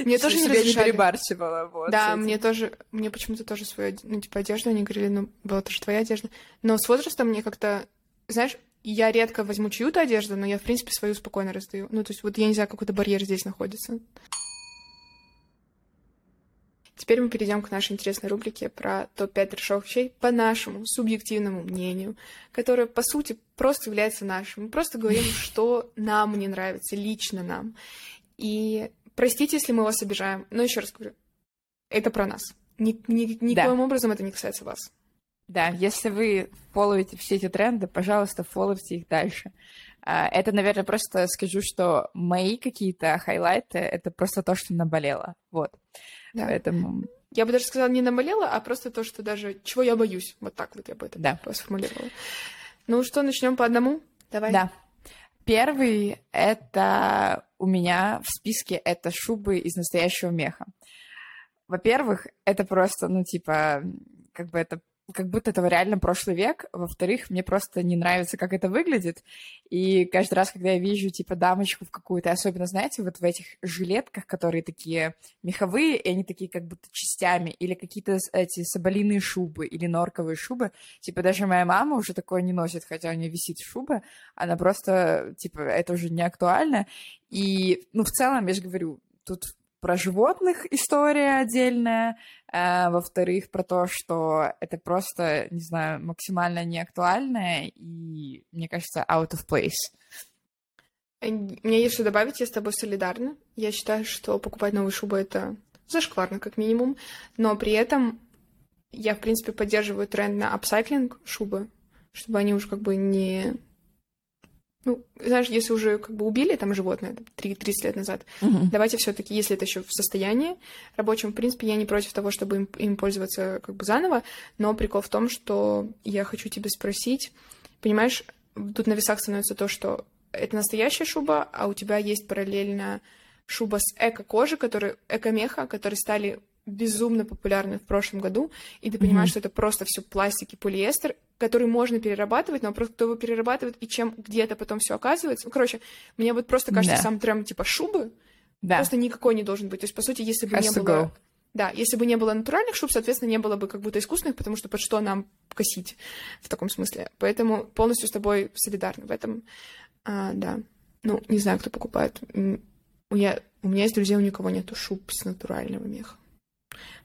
Мне тоже не разрешали. перебарщивала, вот. Да, мне тоже, мне почему-то тоже свою, ну, типа, одежду, они говорили, ну, была тоже твоя одежда. Но с возрастом мне как-то, знаешь, я редко возьму чью-то одежду, но я, в принципе, свою спокойно раздаю. Ну, то есть вот я не знаю, какой-то барьер здесь находится. Теперь мы перейдем к нашей интересной рубрике про топ-5 трешовых вещей по нашему субъективному мнению, которое, по сути, просто является нашим. Мы просто говорим, что нам не нравится, лично нам. И простите, если мы вас обижаем, но еще раз говорю, это про нас. Ни, ни- никоим образом это не касается вас. Да, если вы фолловите все эти тренды, пожалуйста, фолловите их дальше. А, Это, наверное, просто скажу, что мои какие-то хайлайты — это просто то, что наболело. Вот. Да. Поэтому, Я бы даже сказала, не наболела, а просто то, что даже чего я боюсь. Вот так вот я бы это Да. сформулировала. Ну что, начнем по одному? Давай. да. Первый — это у меня в списке — это шубы из настоящего меха. Во-первых, это просто, ну, типа, как бы это как будто это реально прошлый век. Во-вторых, мне просто не нравится, как это выглядит. И каждый раз, когда я вижу, типа, дамочку в какую-то, особенно, знаете, вот в этих жилетках, которые такие меховые, и они такие как будто частями, или какие-то эти соболиные шубы, или норковые шубы. Типа, даже моя мама уже такое не носит, хотя у нее висит шуба. Она просто, типа, это уже не актуально. И, ну, в целом, я же говорю, тут про животных история отдельная, а, во-вторых, про то, что это просто, не знаю, максимально неактуально и, мне кажется, out of place. Э, Мне есть что добавить, я с тобой солидарна. Я считаю, что покупать новые шубы — это зашкварно, как минимум. Но при этом я, в принципе, поддерживаю тренд на апсайклинг шубы, чтобы они уже как бы не... Ну, знаешь, если уже как бы убили там животное там, три- 30 лет назад, давайте все таки если это еще в состоянии рабочем, в принципе, я не против того, чтобы им, им пользоваться как бы заново, но прикол в том, что я хочу тебя спросить, понимаешь, тут на весах становится то, что это настоящая шуба, а у тебя есть параллельно шуба с эко-кожи, которые, эко-меха, которые стали безумно популярны в прошлом году, и ты понимаешь, Мгм. что это просто все пластик и полиэстер, который можно перерабатывать, но просто кто его перерабатывает и чем где-то потом все оказывается. Ну, короче, мне вот просто кажется, Да. сам тренд типа шубы Да, просто никакой не должен быть. То есть, по сути, если бы Has не было... go. Да, если бы не было натуральных шуб, соответственно, не было бы как будто искусственных, потому что под что нам косить в таком смысле. Поэтому полностью с тобой солидарна в этом. А, да. Ну, не знаю, кто покупает. У меня, у меня есть друзья, у никого нету шуб с натурального меха.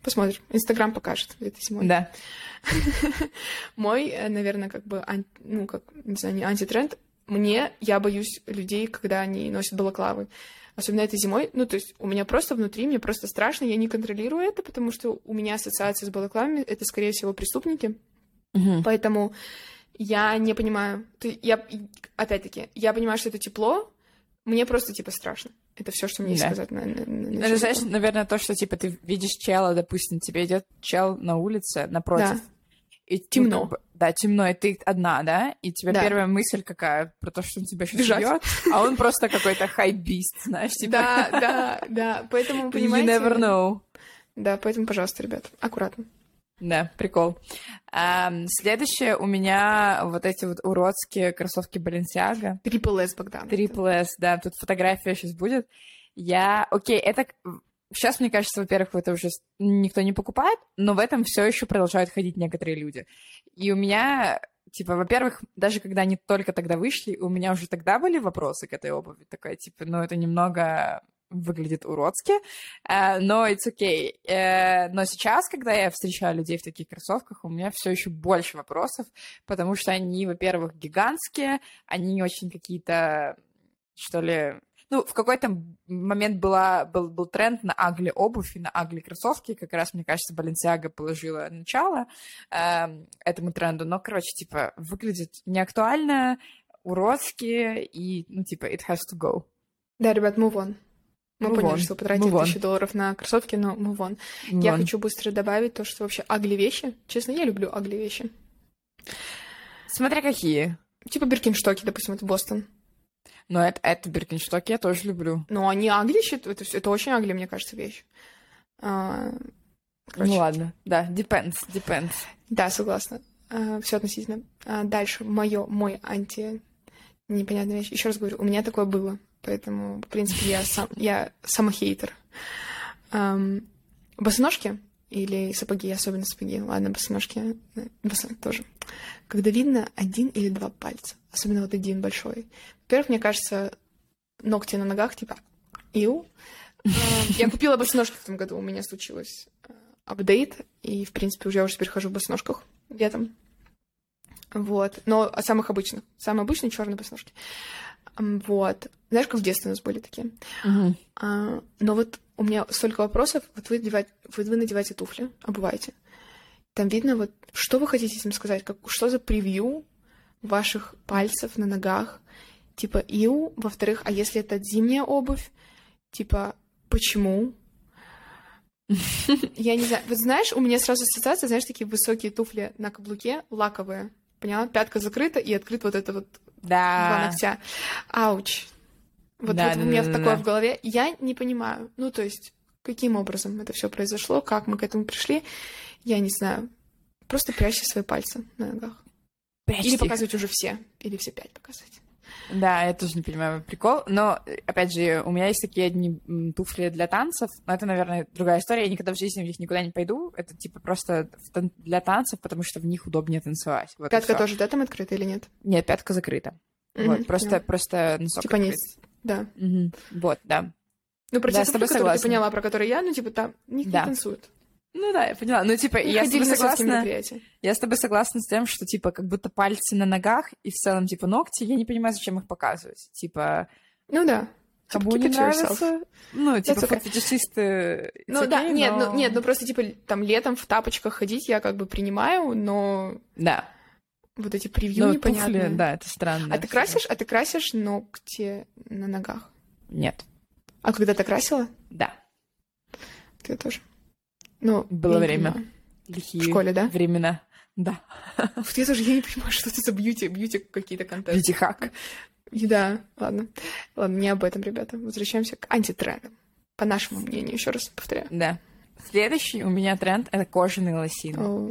Посмотрим. Инстаграм покажет этой зимой. да. Мой, э, наверное, как бы, ну, как, не знаю, не антитренд. Мне, я боюсь людей, когда они носят балаклавы. Особенно этой зимой. Ну, то есть у меня просто внутри, мне просто страшно, я не контролирую это, потому что у меня ассоциация с балаклавами — это, скорее всего, преступники. Поэтому я не понимаю. Ты, я, опять-таки, я понимаю, что это тепло, мне просто, типа, страшно. Это все, что мне Да. сказать на, на, на- Ну, это, знаешь, наверное, то, что, типа, ты видишь чела, допустим, тебе идет чел на улице напротив. Да. И, ну, Темно. бы, да, темно, и ты одна, да? И тебе Да. первая мысль какая? Про то, что он тебя сейчас убьет, а он просто какой-то хайп-бист, знаешь, типа... Да, да, да. Поэтому, You понимаете... never know. Да, поэтому, пожалуйста, ребят, аккуратно. Да, прикол. Ам, следующее у меня вот эти вот уродские кроссовки Balenciaga. Трипл С, Богдан. Triple S, да, тут фотография сейчас будет. Я, окей, это сейчас, мне кажется, во-первых, это уже с- никто не покупает, но в этом все еще продолжают ходить некоторые люди. И у меня, типа, во-первых, даже когда они только тогда вышли, у меня уже тогда были вопросы к этой обуви. Такая, типа, ну, это немного выглядит уродски, э, но it's okay. Э, Но сейчас, когда я встречаю людей в таких кроссовках, у меня все еще больше вопросов, потому что они, во-первых, гигантские, они очень какие-то, что ли, ну, в какой-то момент была, был, был тренд на агли обувь и на агли кроссовки. Как раз, мне кажется, Баленсиага положила начало эм, этому тренду. Но, короче, типа, выглядит неактуально. уродские, и, ну, типа, it has to go. Да, ребят, move on. Мы Move поняли, что потратили тысячу долларов на кроссовки, но move on. Я Вон. хочу быстро добавить то, что вообще агли вещи. Честно, я люблю агли вещи. Смотря какие. Типа Биркинштоки, допустим, это Бостон. Но это, это Биркинштоки я тоже люблю. Но они агли это, это очень агли, мне кажется, вещь. А, короче, Ну ладно, да, depends, depends. Да, согласна. все относительно. А, дальше, мое, мой анти... Непонятная вещь. Еще раз говорю, у меня такое было. Поэтому, в принципе, я сам, я самохейтер. Ам, босоножки или сапоги, особенно сапоги. Ладно, босоножки э, босо- тоже. Когда видно один или два пальца, особенно вот один большой. Во-первых, мне кажется, ногти на ногах, типа. Ам, Я купила босоножки в этом году, у меня случилось э, апдейт, и, в принципе, уже я уже теперь хожу в босоножках летом. Вот. Но от самых обычных. Самые обычные черные босоножки. Вот. Знаешь, как в детстве у нас были такие? Мгм. А, но вот у меня столько вопросов. Вот вы, одевать, вот вы надеваете туфли, обуваете. Там видно, вот что вы хотите этим сказать? Как, что за превью ваших пальцев на ногах? Типа, иу. Во-вторых, а если это зимняя обувь? Типа, почему? Я не знаю. Вот знаешь, у меня сразу ассоциация, знаешь, такие высокие туфли на каблуке, лаковые. Поняла? Пятка закрыта и открыт вот это вот Да. ногтя. Ауч. Вот, Да, вот да, у меня да, такое да. в голове. Я не понимаю. Ну, то есть, каким образом это все произошло, как мы к этому пришли, я не знаю. Просто прячьте свои пальцы на ногах. Прячьте Или показывать уже все. Или все пять показывать. Да, я тоже не понимаю прикол, но, опять же, у меня есть такие одни туфли для танцев, но это, наверное, другая история, я никогда в жизни в них никуда не пойду, это, типа, просто для танцев, потому что в них удобнее танцевать. Вот Пятка тоже, да, там открыта или нет? Нет, пятка закрыта. Мгм, Вот, просто, поняла. просто носок Типа открыт. низ. Да. Мгм. Вот, да. Ну, про Да, те туфли, которые ты поняла, про которые я, ну, типа, там, них Да. не танцуют. Ну да, я поняла. Ну, типа, я с тобой согласна. Я с тобой согласна с тем, что, типа, как будто пальцы на ногах и в целом, типа, ногти, я не понимаю, зачем их показывать. Типа, Ну, да. Типа, кому keep не yourself. нравится, ну, типа, okay. фетишисты... Ну, да, нет, ну, нет, ну, просто, типа, там, летом в тапочках ходить я как бы принимаю, но Да. вот эти превью Ну, непонятные. туфли, да, это странно. А ты красишь, а ты красишь ногти на ногах? Нет. А когда ты красила? Да. Ты тоже. Ну, Было время. понимаю. Лихие В школе, да? времена. Да. Вот я тоже, я не понимаю, что это за бьюти, бьюти какие-то контенты. Бьюти-хак. Да, ладно. Ладно, не об этом, ребята. Возвращаемся к антитрендам. По нашему мнению, еще раз повторяю. Да. Следующий у меня тренд — это кожаные лосины. О,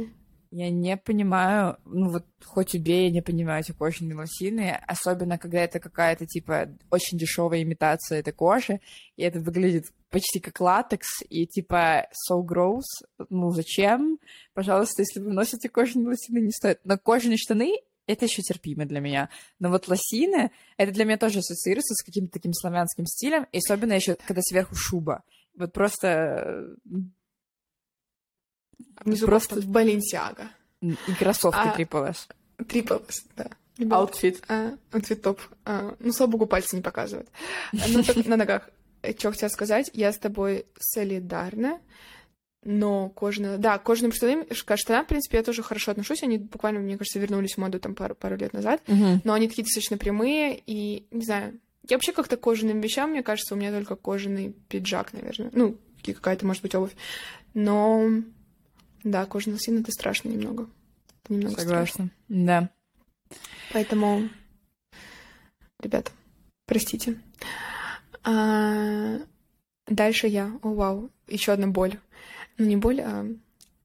Я не понимаю, ну вот хоть убей, я не понимаю эти кожаные лосины, особенно когда это какая-то типа очень дешевая имитация этой кожи, и это выглядит почти как латекс, и типа so gross, ну зачем? Пожалуйста, если вы носите кожаные лосины, не стоит. Но кожаные штаны это еще терпимо для меня. Но вот лосины, это для меня тоже ассоциируется с каким-то таким славянским стилем, и особенно еще, когда сверху шуба. Вот просто... а внизу Просто- просто Баленсиага. м, И кроссовки А, Triple S. Да. Outfit. а, Outfit топ. А, ну, слава богу, пальцы не показывают. А, Ну, на ногах. Что хотела сказать? Я с тобой солидарна. Но кожаные... Да, к кожаным штанам, штанам, в принципе, я тоже хорошо отношусь. Они буквально, мне кажется, вернулись в моду там пару, пару лет назад. Мгм. Но они такие достаточно прямые, и, не знаю, я вообще как-то кожаным вещам, мне кажется, у меня только кожаный пиджак, наверное. Ну, какая-то, может быть, обувь. Но, да, кожаный лосин — это страшно немного. Это немного страшно. Согласна. Да. Поэтому, ребята, простите. А, Дальше я. О, вау, еще одна боль. Ну, не боль, а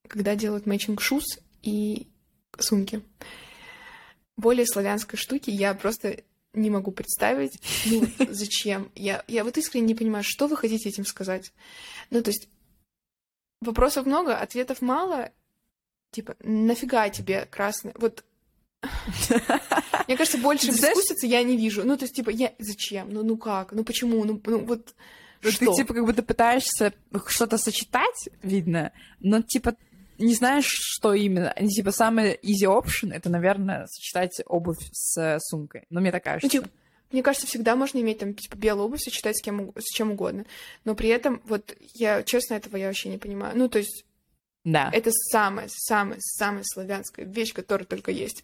когда делают matching shoes и сумки. Более славянской штуки я просто не могу представить. Ну, зачем? Я, я вот искренне не понимаю, что вы хотите этим сказать. Ну, то есть вопросов много, ответов мало. Типа, нафига тебе красный? Вот мне кажется, больше безвкусицы я не вижу. Ну, то есть, типа, я... Зачем? Ну, ну как? Ну, почему? Ну, ну вот... Ну, что? Ты, типа, как будто пытаешься что-то сочетать, видно, но, типа, не знаешь, что именно. Они, типа, самый easy option — это, наверное, сочетать обувь с сумкой. Ну, мне так Ну, кажется. типа, мне кажется, всегда можно иметь там, типа, белую обувь, сочетать с, кем, с чем угодно. Но при этом, вот, я, честно, этого я вообще не понимаю. Ну, то есть, Да, это самая, самая, самая славянская вещь, которая только есть.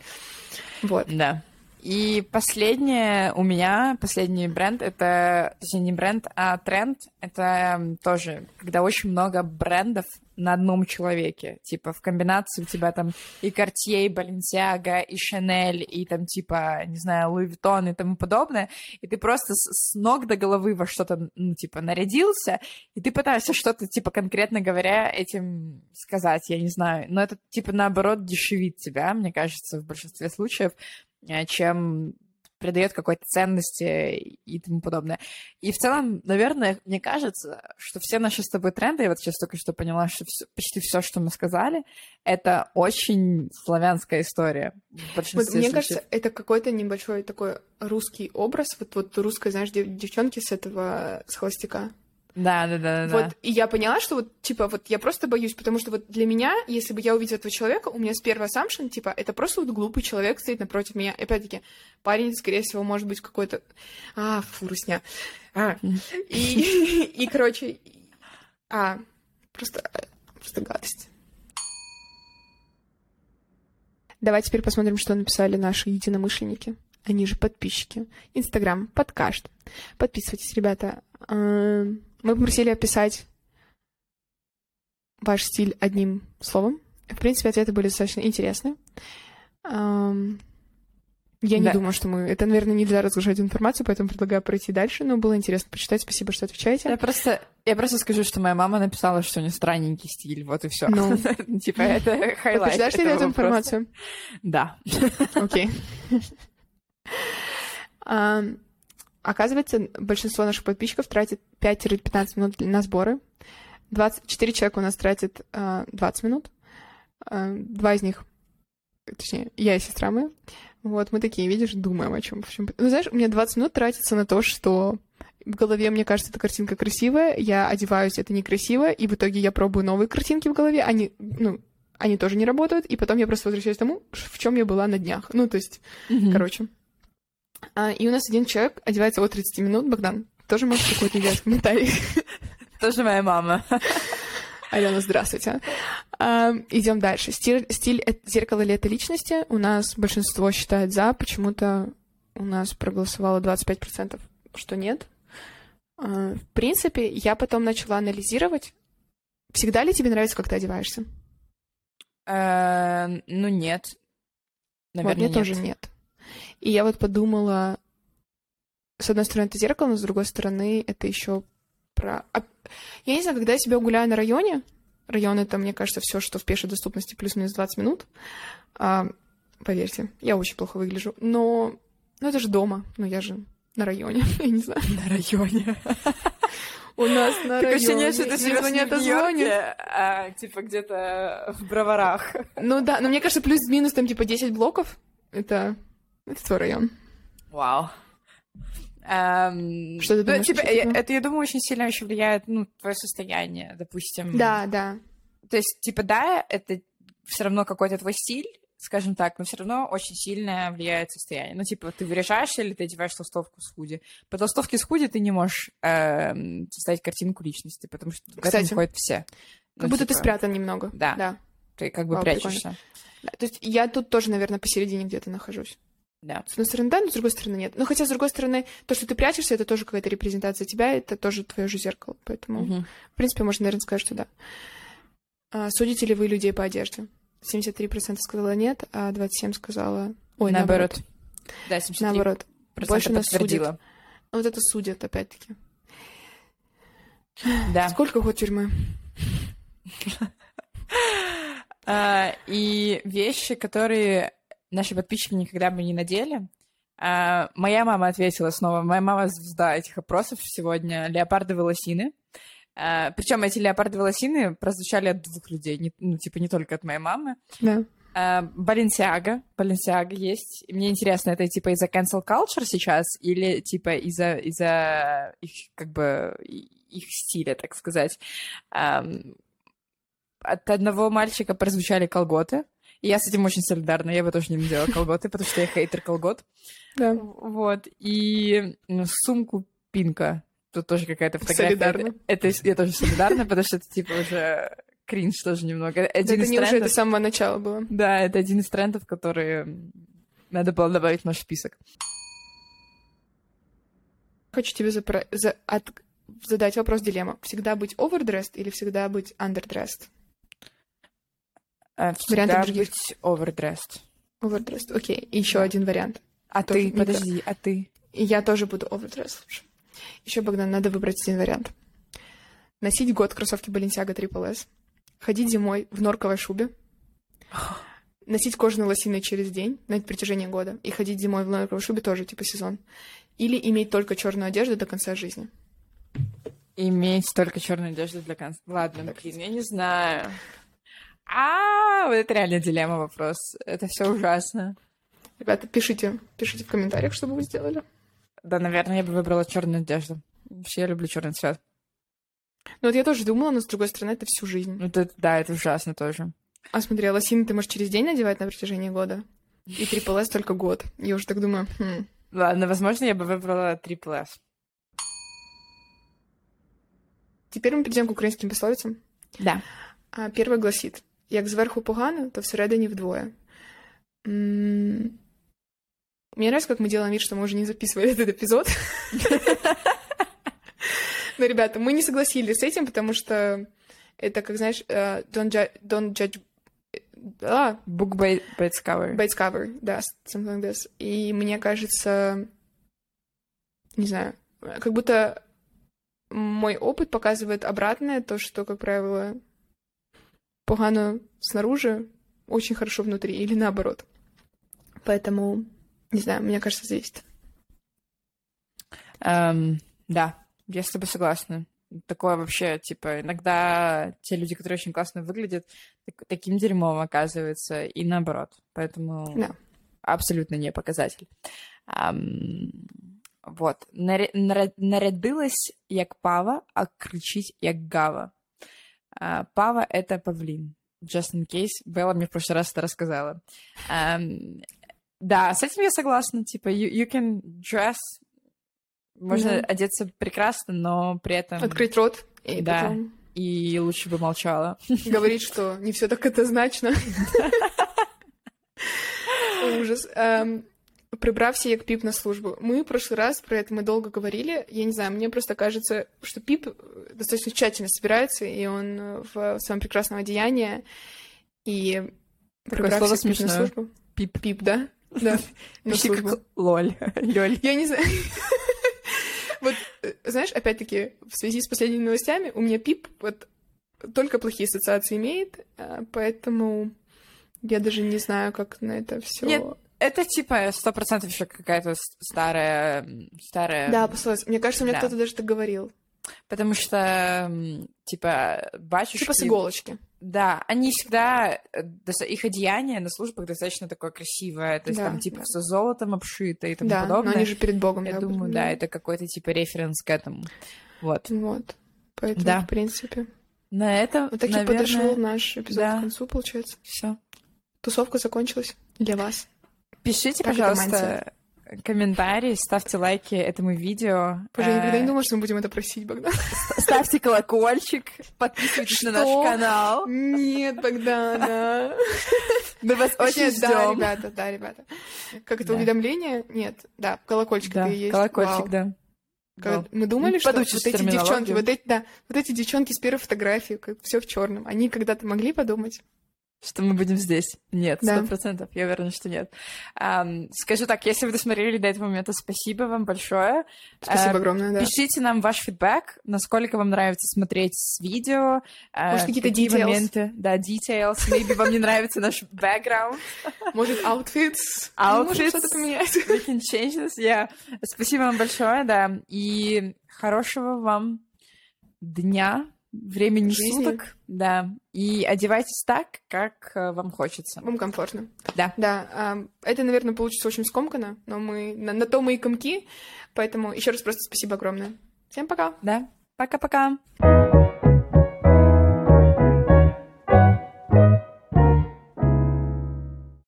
Вот. да. И последнее у меня, последний бренд, это, точнее, не бренд, а тренд, это тоже, когда очень много брендов на одном человеке. Типа в комбинации у тебя там и Cartier, и Balenciaga, и Chanel, и там типа, не знаю, Louis Vuitton и тому подобное. И ты просто с, ног до головы во что-то, ну, типа, нарядился, и ты пытаешься что-то, типа, конкретно говоря, этим сказать, я не знаю. Но это, типа, наоборот, дешевит тебя, мне кажется, в большинстве случаев, чем придает какой-то ценности и тому подобное. И в целом, наверное, мне кажется, что все наши с тобой тренды, я вот сейчас только что поняла, что все, почти все, что мы сказали, это очень славянская история. Вот мне случаев. кажется, это какой-то небольшой такой русский образ, вот, вот русской, знаешь, девчонки с этого, с холостяка. Да, да, да, да. Вот, и я поняла, что вот, типа, вот я просто боюсь, потому что вот для меня, если бы я увидела этого человека, у меня с первого assumption, типа, это просто вот глупый человек стоит напротив меня. И опять-таки, парень, скорее всего, может быть какой-то... А, фу, русня. А. И, и, короче... А, просто, просто гадость. Давайте теперь посмотрим, что написали наши единомышленники. Они же подписчики. Инстаграм, подкаст. Подписывайтесь, ребята. Мы попросили описать ваш стиль одним словом. В принципе, ответы были достаточно интересны. Я не да. думаю, что мы... Это, наверное, нельзя разглашать информацию, поэтому предлагаю пройти дальше, но было интересно почитать. Спасибо, что отвечаете. Я просто, я просто скажу, что моя мама написала, что у нее странненький стиль, вот и все. Ну, типа, это highlight. Почитаешь ли эту информацию? Да. Окей. Оказывается, большинство наших подписчиков тратит 5-15 минут на сборы. 24 человека у нас тратят э, 20 минут. Э, два из них, точнее, я и сестра моя. Вот, мы такие, видишь, думаем о чем. Ну, знаешь, у меня 20 минут тратится на то, что в голове, мне кажется, эта картинка красивая, я одеваюсь, это некрасиво, и в итоге я пробую новые картинки в голове, они, ну, они тоже не работают, и потом я просто возвращаюсь к тому, в чем я была на днях. Ну, то есть, mm-hmm. короче. А, и у нас один человек одевается от 30 минут. Богдан, тоже можешь какой-то делать комментарий? Тоже моя мама. Алена, здравствуйте. А, идем дальше. Стиль, стиль зеркало ли это личности? У нас большинство считает за, почему-то у нас проголосовало 25%, что нет. А, в принципе, я потом начала анализировать. Всегда ли тебе нравится, как ты одеваешься? Э, ну, нет. Наверное, мне тоже нет. И я вот подумала, с одной стороны, это зеркало, но с другой стороны, это еще про... Я не знаю, когда я себя гуляю на районе, район это, мне кажется, все, что в пешей доступности плюс-минус 20 минут, а, поверьте, я очень плохо выгляжу, но ну, это же дома, ну я же на районе, я не знаю. На районе. У нас на районе. ощущение, что ты звонят, а звонят. А, типа где-то в броварах. Ну да, но мне кажется, плюс-минус там типа 10 блоков. Это это твой район. Вау. Um, что ты думаешь? Ну, типа, я, это, я думаю, очень сильно еще влияет, ну, твое состояние, допустим. Да, да. То есть, типа, да, это все равно какой-то твой стиль, скажем так, но все равно очень сильно влияет состояние. Ну, типа, ты выряжаешься или ты одеваешь толстовку с худи. По толстовке с худи ты не можешь э, составить картинку личности, потому что Кстати, этом ходят все. Как ну, будто типа... ты спрятан немного. Да. да. Ты как бы Вау, прячешься. Да, то есть я тут тоже, наверное, посередине где-то нахожусь. Да. С одной стороны, да, но с другой стороны, нет. Но хотя, с другой стороны, то, что ты прячешься, это тоже какая-то репрезентация тебя, это тоже твое же зеркало. Поэтому, угу. в принципе, можно, наверное, сказать, что да. А, судите ли вы людей по одежде? 73% сказала нет, а 27% сказала... Ой, наоборот. наоборот. Да, 73% наоборот. Больше нас судят. Вот это судят, опять-таки. Да. Сколько год тюрьмы? А, и вещи, которые наши подписчики никогда бы не надели. А, моя мама ответила снова. Моя мама звезда этих опросов сегодня. Леопардовые лосины. А, причем эти леопардовые лосины прозвучали от двух людей. Не, ну, типа, не только от моей мамы. Да. Баленсиага. Баленсиага есть. Мне интересно, это типа из-за cancel culture сейчас или типа из-за из-за их как бы их стиля, так сказать. От одного мальчика прозвучали колготы. И я с этим очень солидарна. Я бы тоже не надела колготы, потому что я хейтер колгот. Да. Вот. И ну, сумку Пинка. Тут тоже какая-то фотография. Солидарна. Это, это я тоже солидарна, потому что это типа уже кринж тоже немного. Один это не трендов... уже это с самого начала было. Да, это один из трендов, которые Надо было добавить в наш список. Хочу тебе запро- за- от- задать вопрос-дилемма. Всегда быть overdressed или всегда быть underdressed? Э, Всегда других. быть overdressed. Overdressed, окей. И еще один вариант. А Тоже ты, не подожди, а ты? И я тоже буду overdressed лучше. Еще, Богдан, надо выбрать один вариант. Носить год кроссовки Balenciaga Triple S. Ходить зимой в норковой шубе. Носить кожаные лосины через день на протяжении года. И ходить зимой в норковой шубе тоже, типа сезон. Или иметь только черную одежду до конца жизни. Иметь только черную одежду для конца. Ладно, блин, я не знаю. А, вот это реально дилемма вопрос. Это все ужасно. Ребята, пишите, пишите в комментариях, что бы вы сделали. Да, наверное, я бы выбрала черную одежду. Вообще я люблю черный цвет. Ну вот я тоже думала, но с другой стороны, это всю жизнь. Ну, это, да, это ужасно тоже. А смотри, а лосины ты можешь через день надевать на протяжении года. И Triple S только год. Я уже так думаю, хм. Ладно, возможно, я бы выбрала Triple S. Теперь мы перейдем к украинским пословицам. Да. А первый гласит: як зверху погано, то всередині вдвое. Мне нравится, как мы делаем вид, что мы уже не записывали этот эпизод. Но, ребята, мы не согласились с этим, потому что это, как знаешь, don't, ju- don't judge... А, Book by, by its cover. by its cover, да, something like this. И мне кажется, не знаю, как будто мой опыт показывает обратное, то, что, как правило, погано снаружи, очень хорошо внутри, или наоборот. Поэтому, не знаю, мне кажется, зависит. Эм, да, я с тобой согласна. Такое вообще, типа, иногда те люди, которые очень классно выглядят, так- таким дерьмом оказываются, и наоборот. Поэтому Да. абсолютно не показатель. Ам, вот. Нарядилась як пава, а кричить як гава. А, Пава — это павлин. Just in case. Белла мне в прошлый раз это рассказала. Ам, да, с этим я согласна. Типа, you, you can dress можно Да. одеться прекрасно, но при этом Открыть рот и Да. потом и лучше бы молчала. говорить, что не все так однозначно. Ужас. Прибрався як пип на службу. Мы в прошлый раз про это мы долго говорили. Я не знаю, мне просто кажется, что пип э, достаточно тщательно собирается, и он э, в своем прекрасном одеянии. И Такое слово пип на службу. Пип. Пип, да? Да. На Почти службу. как лоль. Лёль. Я не знаю. Вот, э, знаешь, опять-таки, в связи с последними новостями, у меня пип вот только плохие ассоциации имеет, а, поэтому я даже не знаю, как на это все. Нет, Это типа сто процентов еще какая-то старая, старая. Да, послушай, мне кажется, мне Да. кто-то даже так говорил. Потому что типа батюшки. Типа с иголочки. Да, они всегда э, их одеяние на службах достаточно такое красивое, то есть Да, там типа да. все золотом обшито и тому да, подобное. но они же перед Богом. Я да, думаю, да, это какой-то типа референс к этому. Вот. Вот. Поэтому, Да. в принципе. На этом, Вот так и наверное, подошел наш эпизод да. к концу, получается. все. Тусовка закончилась для вас. Пишите, это пожалуйста, комментарии, ставьте лайки этому видео. Боже, я никогда Э, не думала, что мы будем это просить, Богдан. Ставьте колокольчик, подписывайтесь на наш Что? канал. Нет, Богдана. Мы вас очень да, ждем. ребята, да, ребята. Как это Да. уведомление? Нет, да, колокольчик Да, есть. колокольчик, Вау. да. Как-. Мы думали, что вот эти девчонки, вот эти, да, вот эти девчонки с первой фотографии, как все в черном, они когда-то могли подумать? Что мы будем здесь? Нет, Да. сто процентов. Я уверена, что нет. Ам, скажу так, если вы досмотрели до этого момента, спасибо вам большое. Спасибо Э, огромное, да. Пишите нам ваш фидбэк, насколько вам нравится смотреть с видео. э, Может, какие-то какие details. моменты, да, details. Maybe вам не нравится наш background. Может, outfits? Можем Outfits. что-то поменять. We can change this, yeah. Спасибо вам большое, да. И хорошего вам дня, времени Жизни. суток, да. И одевайтесь так, как э, вам хочется. Вам комфортно. Да. Да, ам, это, наверное, получится очень скомканно, но мы на, на то мы и комки, поэтому еще раз просто спасибо огромное. Всем пока! Да. Пока-пока.